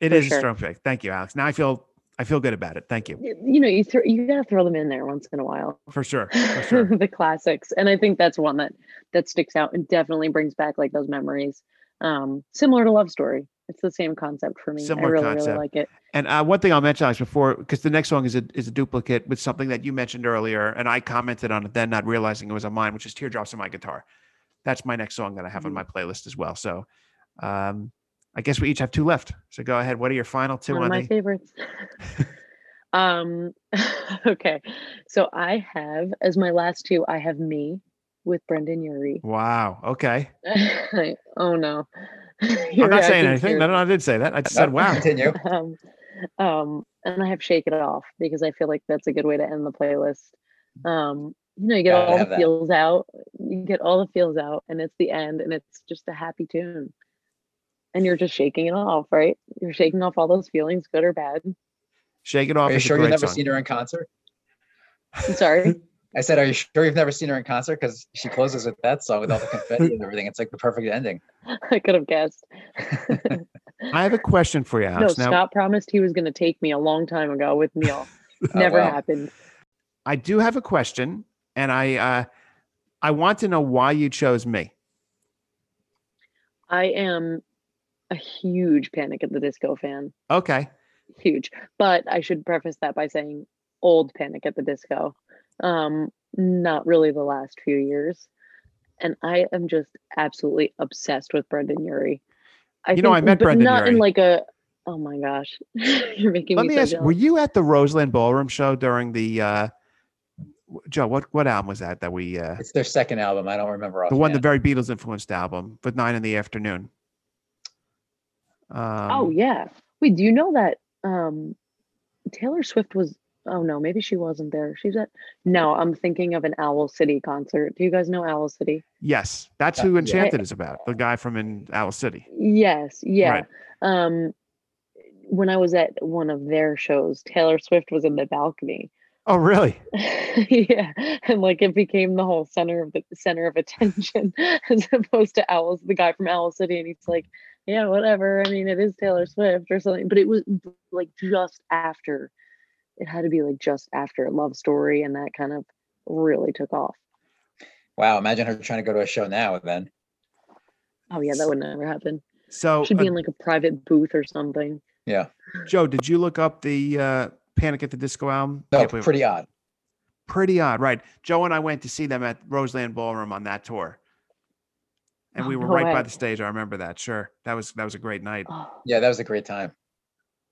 It is sure. a strong pick. Thank you, Alex. Now I feel I feel good about it. Thank you You know, you throw you gotta throw them in there once in a while. for sure. For sure. the classics, and I think that's one that that sticks out and definitely brings back like those memories. Um, similar to Love Story. It's the same concept for me. Similar I really, concept. really like it. And uh, one thing I'll mention, Alex, before because the next song is a is a duplicate with something that you mentioned earlier, and I commented on it then, not realizing it was on mine, which is "Teardrops on My Guitar." That's my next song that I have on Mhm. my playlist as well. So, um, I guess we each have two left. So go ahead. What are your final two one on of my the? favorites. um, okay, so I have as my last two. I have "Me" with Brendon Urie. Wow. Okay. oh no, I'm not saying anything. No, no, I did say that. I just said, "Wow." Continue. um, um, and I have "Shake It Off" because I feel like that's a good way to end the playlist. Um, you know, you get Gotta all have the that. feels out, you get all the feels out, and it's the end, and it's just a happy tune. And you're just shaking it off, right? You're shaking off all those feelings, good or bad. Shake it off. Are you is sure you've never song. seen her in concert? I'm sorry. I said, are you sure you've never seen her in concert? Because she closes with that song with all the confetti and everything. It's like the perfect ending. I could have guessed. I have a question for you, no, now, Scott promised he was going to take me a long time ago with Neil. Oh, Never wow. happened. I do have a question, and I uh, I want to know why you chose me. I am a huge Panic at the Disco fan. Okay. Huge. But I should preface that by saying old Panic at the Disco. Um, not really the last few years. And I am just absolutely obsessed with Brendon Urie. I You know, I met Brendon not in like a oh my gosh. You're making Let me, me so ask, jealous. were you at the Roseland Ballroom show during the uh Joe, what what album was that that we uh It's their second album. I don't remember. the one the very Beatles influenced album with nine in the afternoon? Um, oh yeah. Wait, do you know that um Taylor Swift was oh no, maybe she wasn't there. She's at no, I'm thinking of an Owl City concert. Do you guys know Owl City? yes, that's who yeah. Enchanted is about. The guy from in Owl City. Yes, yeah. Right. Um when I was at one of their shows, Taylor Swift was in the balcony. Oh, really? yeah. And like it became the whole center of the center of attention as opposed to Owls, the guy from Owl City. And he's like, Yeah, whatever. I mean, it is Taylor Swift or something. But it was like just after it had to be like just after Love Story and that kind of really took off. Wow, imagine her trying to go to a show now. Then Oh yeah, that would never happen. So, Should be uh, in like a private booth or something. yeah, Joe, did you look up the uh, Panic at the Disco album? no, Can't believe- pretty odd. pretty odd, right? Joe and I went to see them at Roseland Ballroom on that tour, and Oh, we were no right by the stage. I remember that. Sure, that was that was a great night. Oh, Yeah, that was a great time.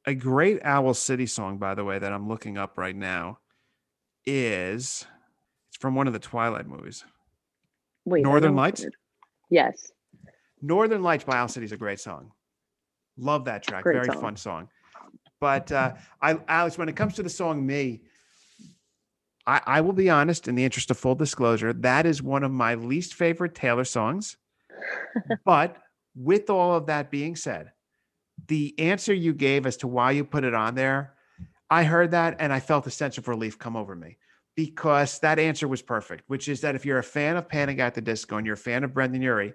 A great Owl City song, by the way, that I'm looking up right now, is it's from one of the Twilight movies. wait. Northern Lights? Yes. Northern Lights by Owl City is a great song. Love that track. Great Very song. fun song. But uh, I, Alex, when it comes to the song "Me," I, I will be honest. In the interest of full disclosure, that is one of my least favorite Taylor songs. but with all of that being said, the answer you gave as to why you put it on there, I heard that and I felt a sense of relief come over me because that answer was perfect, which is that if you're a fan of Panic at the Disco and you're a fan of Brendon Urie,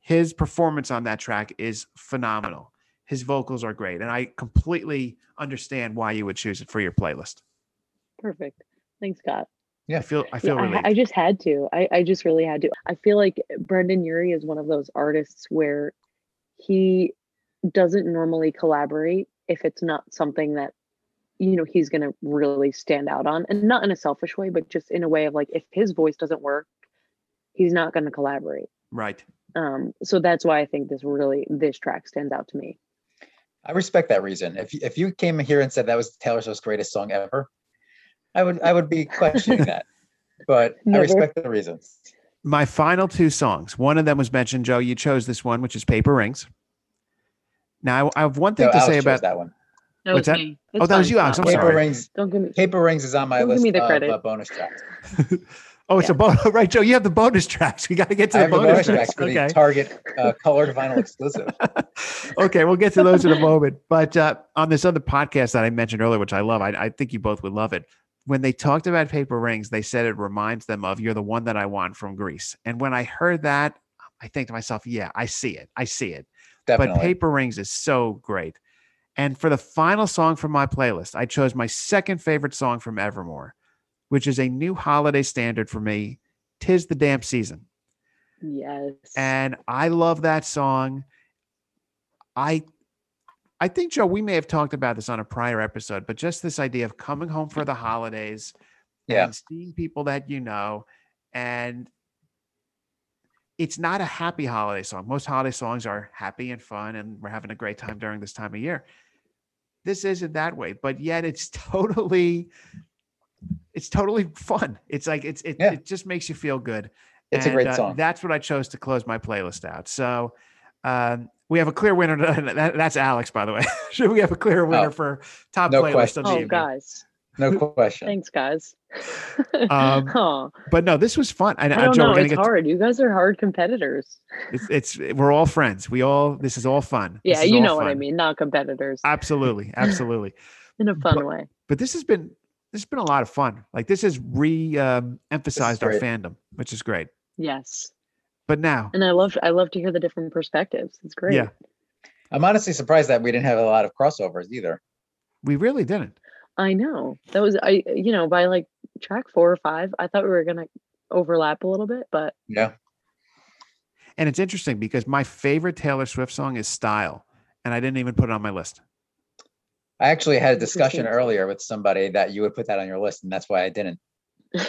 his performance on that track is phenomenal. His vocals are great, and I completely understand why you would choose it for your playlist. Perfect. Thanks, Scott. Yeah, I feel I feel yeah. I, I just had to. I, I just really had to. I feel like Brendon Urie is one of those artists where he doesn't normally collaborate if it's not something that you know he's going to really stand out on and not in a selfish way but just in a way of like if his voice doesn't work he's not going to collaborate right. um so that's why i think this really this track stands out to me I respect that reason. If you- if you came here and said that was Taylor Swift's greatest song ever, I would I would be questioning that. But I respect the reasons. My final two songs. One of them was mentioned, Joe. You chose this one, which is Paper Rings. Now, I I have one thing No, to Alex say about. that one. that What's was that? me. Oh, that was you, Alex. I'm Paper sorry. Rings. don't give me Paper Rings is on my Don't give me the credit. of credit. uh, bonus tracks. Oh, it's a bonus, right, Joe? You have the bonus tracks. We got to get to I the have the bonus, bonus tracks. tracks for Okay. the Target uh, colored vinyl exclusive. okay, we'll get to those in a moment. But uh, on this other podcast that I mentioned earlier, which I love, I, I think you both would love it. When they talked about paper rings, they said it reminds them of "You're the one that I want" from Grease. And when I heard that, I think to myself, "Yeah, I see it. I see it." Definitely. But paper rings is so great. And for the final song from my playlist, I chose my second favorite song from Evermore, which is a new holiday standard for me. Tis the damn season yes and I love that song. I I think Joe, we may have talked about this on a prior episode, but just this idea of coming home for the holidays Yeah. and seeing people that you know and it's not a happy holiday song. Most holiday songs are happy and fun and we're having a great time during this time of year. This isn't that way, but yet it's totally it's totally fun. It's like it's it, Yeah. it just makes you feel good. It's a great uh, song. That's what I chose to close my playlist out. So um, we have a clear winner. That, that's Alex, by the way. Should we have a clear winner Oh, for top no playlist question. of the oh evening? guys No question. thanks guys Um, oh But no, this was fun. And i uh, don't Joe, know we're gonna it's get to- hard you guys are hard competitors it's, it's we're all friends. We all this is all fun. Yeah you all know what i mean not competitors Absolutely, absolutely. in a fun but- way But this has been this has been a lot of fun. Like this has re um, emphasized our fandom, which is great. yes But now, and i love i love to hear the different perspectives it's great Yeah. I'm honestly surprised that we didn't have a lot of crossovers either. we really didn't. i know that was i you know by like track four or five i thought we were gonna overlap a little bit but Yeah. And it's interesting because my favorite Taylor Swift song is Style, and I didn't even put it on my list. I actually had a discussion earlier with somebody that you would put that on your list, and that's why I didn't.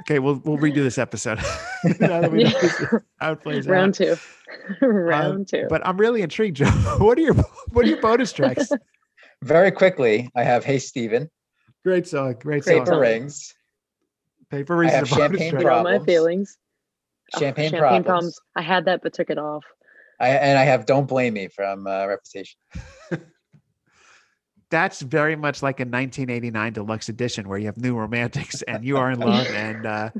Okay, we'll we'll redo this episode. Now that we know this is how it plays out. Round two. Um, Round two. But I'm really intrigued, Joe. What are your what are your bonus tracks? Very quickly, I have Hey Stephen, Great song, great Great song. Paper song. Rings, Paper Rings I have Champagne track. You my Problems. feelings. Oh, Champagne, champagne Problems, I had that, but took it off. I, and I have Don't Blame Me from uh, Reputation. That's very much like a 1989 deluxe edition where you have New Romantics and You Are in Love and uh,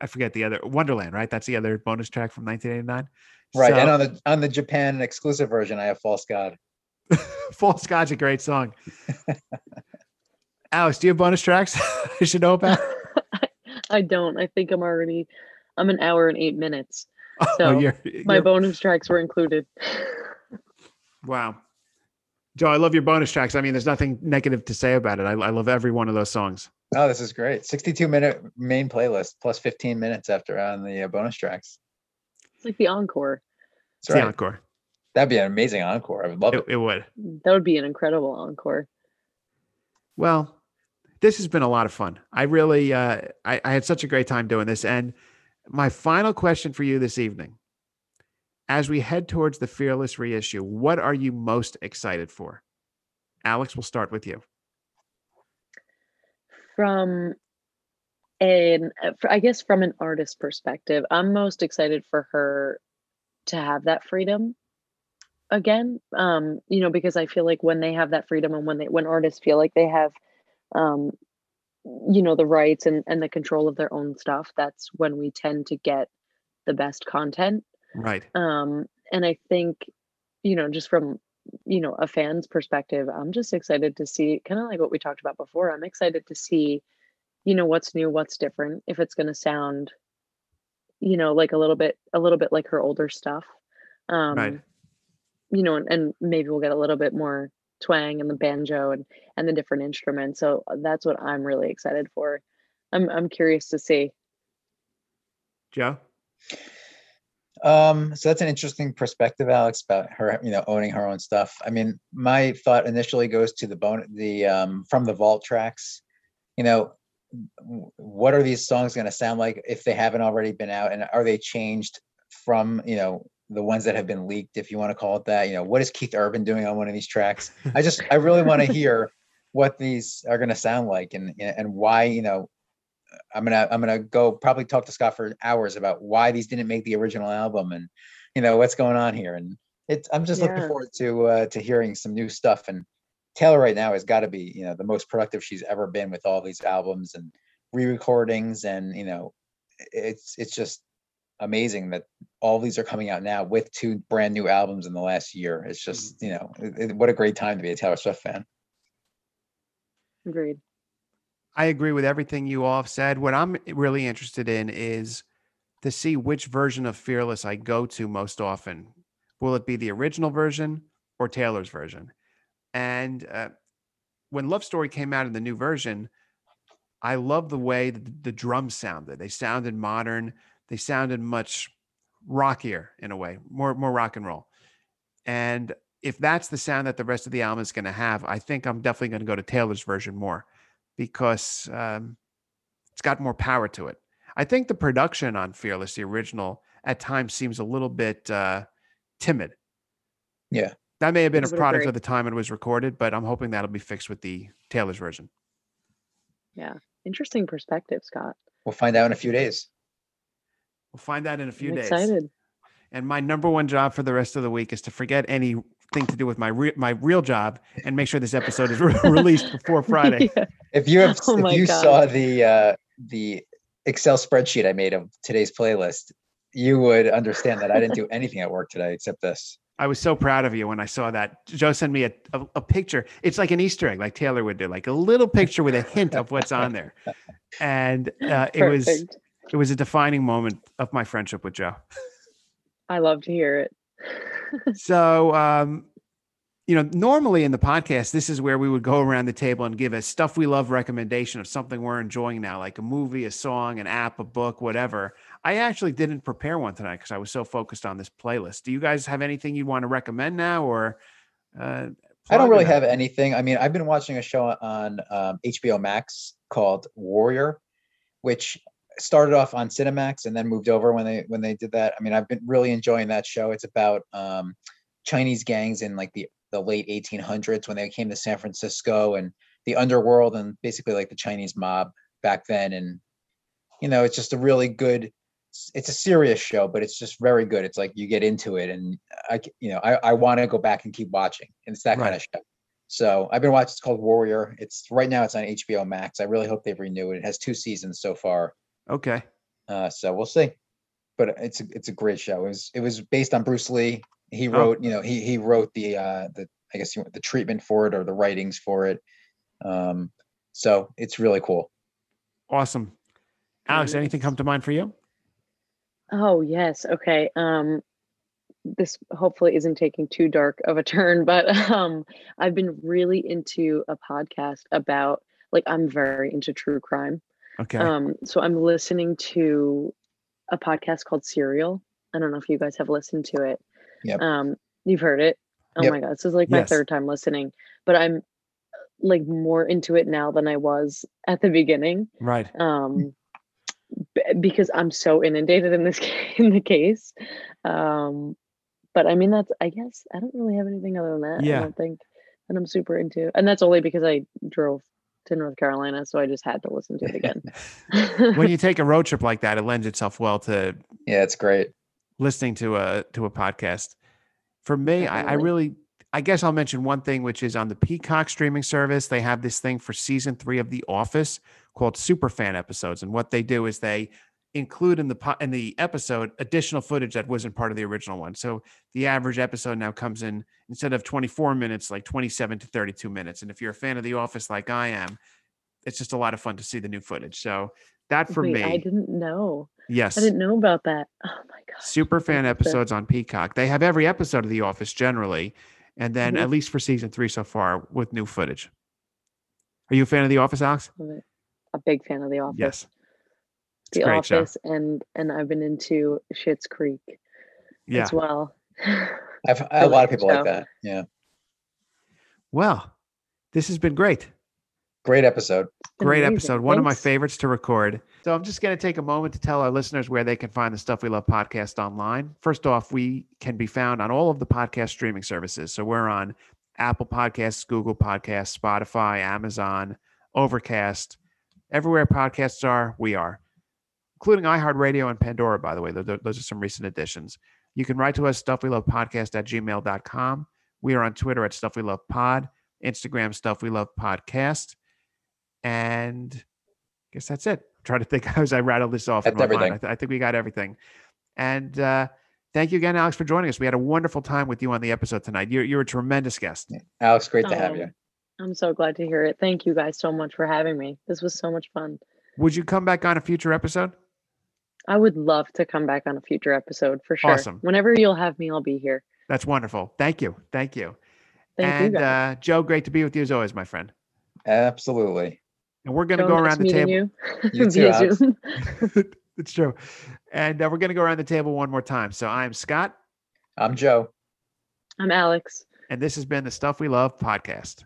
I forget the other Wonderland, right? That's the other bonus track from 1989. Right, and on the on the Japan exclusive version, I have False God. False God's a great song. Alex, do you have bonus tracks I should know about? I don't. I think I'm already. I'm an hour and eight minutes. Oh, So, you're- My you're- bonus tracks were included. wow. Joe, I love your bonus tracks. I mean, there's nothing negative to say about it. I, I love every one of those songs. Oh, this is great. 62 minute main playlist plus 15 minutes after on the uh, bonus tracks. It's like the encore. It's That's the encore. That'd be an amazing encore. I would love It, it. it would. That would be an incredible encore. Well, this has been a lot of fun. I really, uh, I, I had such a great time doing this. And my final question for you this evening, as we head towards the Fearless reissue, what are you most excited for? Alex, we'll start with you. From an, uh, I guess from an artist perspective, I'm most excited for her to have that freedom again. Um, you know, because I feel like when they have that freedom and when they when artists feel like they have um you know the rights and and the control of their own stuff that's when we tend to get the best content Right. um and i think you know just from you know a fan's perspective i'm just excited to see kind of like what we talked about before i'm excited to see you know what's new what's different if it's going to sound you know like a little bit a little bit like her older stuff um Right. you know and, and maybe we'll get a little bit more twang and the banjo and and the different instruments so uh, that's what i'm really excited for i'm i'm curious to see Joe? Um, so that's an interesting perspective, Alex, about her, you know, owning her own stuff. I mean, my thought initially goes to the bone, the um, from the vault tracks. You know, what are these songs going to sound like if they haven't already been out, and are they changed from you know the ones that have been leaked, if you want to call it that? You know, what is Keith Urban doing on one of these tracks? I just, I really want to hear what these are going to sound like, and and why, you know, I'm gonna I'm gonna go probably talk to Scott for hours about why these didn't make the original album and you know what's going on here. And it's I'm just looking forward to uh, to hearing some new stuff. And Taylor right now has got to be you know the most productive she's ever been with all these albums and re-recordings and you know it's it's just amazing that all these are coming out now with two brand new albums in the last year. It's just you know it- it- what a great time to be a Taylor Swift fan. agreed I agree with everything you all have said. What I'm really interested in is to see which version of Fearless I go to most often. Will it be the original version or Taylor's version? And uh, when Love Story came out in the new version, I love the way the, the drums sounded. They sounded modern. They sounded much rockier in a way, more more rock and roll. And if that's the sound that the rest of the album is going to have, I think I'm definitely going to go to Taylor's version more because um, it's got more power to it. I think the production on Fearless, the original, at times seems a little bit uh, timid. Yeah. That may have been a product agree. of the time it was recorded, but I'm hoping that'll be fixed with the Taylor's version. Yeah. Interesting perspective scott We'll find out in a few days. We'll find out in a few I'm days. excited And my number one job for the rest of the week is to forget anything to do with my re- my real job and make sure this episode is re- released before Friday. Yeah. If you have, Oh if you God. saw the uh, the Excel spreadsheet I made of today's playlist, you would understand that I didn't do anything at work today except this. I was so proud of you when I saw that. Joe sent me a, a, a picture. It's like an Easter egg, like Taylor would do, like a little picture with a hint of what's on there. And uh, it was Perfect. It was a defining moment of my friendship with Joe. i love to hear it So, um, you know, normally in the podcast, this is where we would go around the table and give a stuff we love recommendation of something we're enjoying now, like a movie, a song, an app, a book, whatever. I actually didn't prepare one tonight because I was so focused on this playlist. Do you guys have anything you want to recommend now, or uh, I don't really have anything. I mean, I've been watching a show on um, HBO Max called Warrior, which started off on Cinemax and then moved over when they when they did that. I mean, I've been really enjoying that show. It's about um, Chinese gangs in like the the late 1800s when they came to San Francisco and the underworld and basically like the Chinese mob back then. And you know, it's just a really good. It's a serious show, but it's just very good. It's like you get into it, and I, you know, I, I want to go back and keep watching. And it's that kind of show. So I've been watching. It's called Warrior. It's right now. It's on HBO Max. I really hope they renew it. It has two seasons so far. Okay. Uh, so we'll see. But it's a, it's a great show. It was it was based on Bruce Lee. He Oh. wrote, you know, he he wrote the uh the I guess the treatment for it or the writings for it. Um, so it's really cool. Awesome. Alex, anything come to mind for you? Oh yes. Okay. Um this hopefully isn't taking too dark of a turn, but um I've been really into a podcast about like I'm very into true crime. Okay. Um so I'm listening to a podcast called Serial. I don't know if you guys have listened to it. Yep. Um you've heard it. Oh Yep. my god, this is like my Yes. third time listening, but I'm like more into it now than I was at the beginning right. um b- because i'm so inundated in this in the case um but i mean that's i guess i don't really have anything other than that Yeah. i don't think that i'm super into and that's only because i drove to north carolina so i just had to listen to it again when you take a road trip like that, it lends itself well to Yeah, it's great. listening to a to a podcast. For me, I, I really, I guess I'll mention one thing, which is on the Peacock streaming service. They have this thing for season three of The Office called Superfan episodes, and what they do is they include in the po- in the episode additional footage that wasn't part of the original one. So the average episode now comes in instead of 24 minutes, like 27 to 32 minutes. And if you're a fan of The Office, like I am, it's just a lot of fun to see the new footage. So that for Wait, me, i didn't know yes, i didn't know about that oh my god super fan to- episodes on Peacock. They have every episode of The Office generally, and then Mhm. at least for season three so far with new footage. Are you a fan of The Office, Alex? a big fan of the office Yes. It's the a great show. office and and i've been into Schitt's creek Yeah. as well I've a I lot of the people like that. Yeah, Well, this has been great. great episode. Great amazing. episode. One of my favorites to record. So I'm just going to take a moment to tell our listeners where they can find the Stuff We Love podcast online. First off, we can be found on all of the podcast streaming services. So we're on Apple Podcasts, Google Podcasts, Spotify, Amazon, Overcast, everywhere podcasts are, we are, including iHeartRadio and Pandora, by the way. Those, those are some recent additions. You can write to us, stuffwelovepodcast at gmail.com. We are on Twitter at Stuff We Love Pod, Instagram, Stuff We Love Podcast. And I guess that's it. I'm trying to think as I rattle this off. in That's my mind. everything. I, th- I think we got everything. And uh, thank you again, Alex, for joining us. We had a wonderful time with you on the episode tonight. You're, you're a tremendous guest. Alex, great to have Oh, you. I'm so glad to hear it. Thank you guys so much for having me. This was so much fun. Would you come back on a future episode? I would love to come back on a future episode for sure. Awesome. Whenever you'll have me, I'll be here. That's wonderful. Thank you. Thank you. Thank and you guys. Uh, Joe, great to be with you as always, my friend. Absolutely. And we're going to go nice around the table. You. You too, via Alex. Zoom. it's true. And uh, we're going to go around the table one more time. So I'm Scott, I'm Joe. I'm Alex. and this has been the Stuff We Love podcast.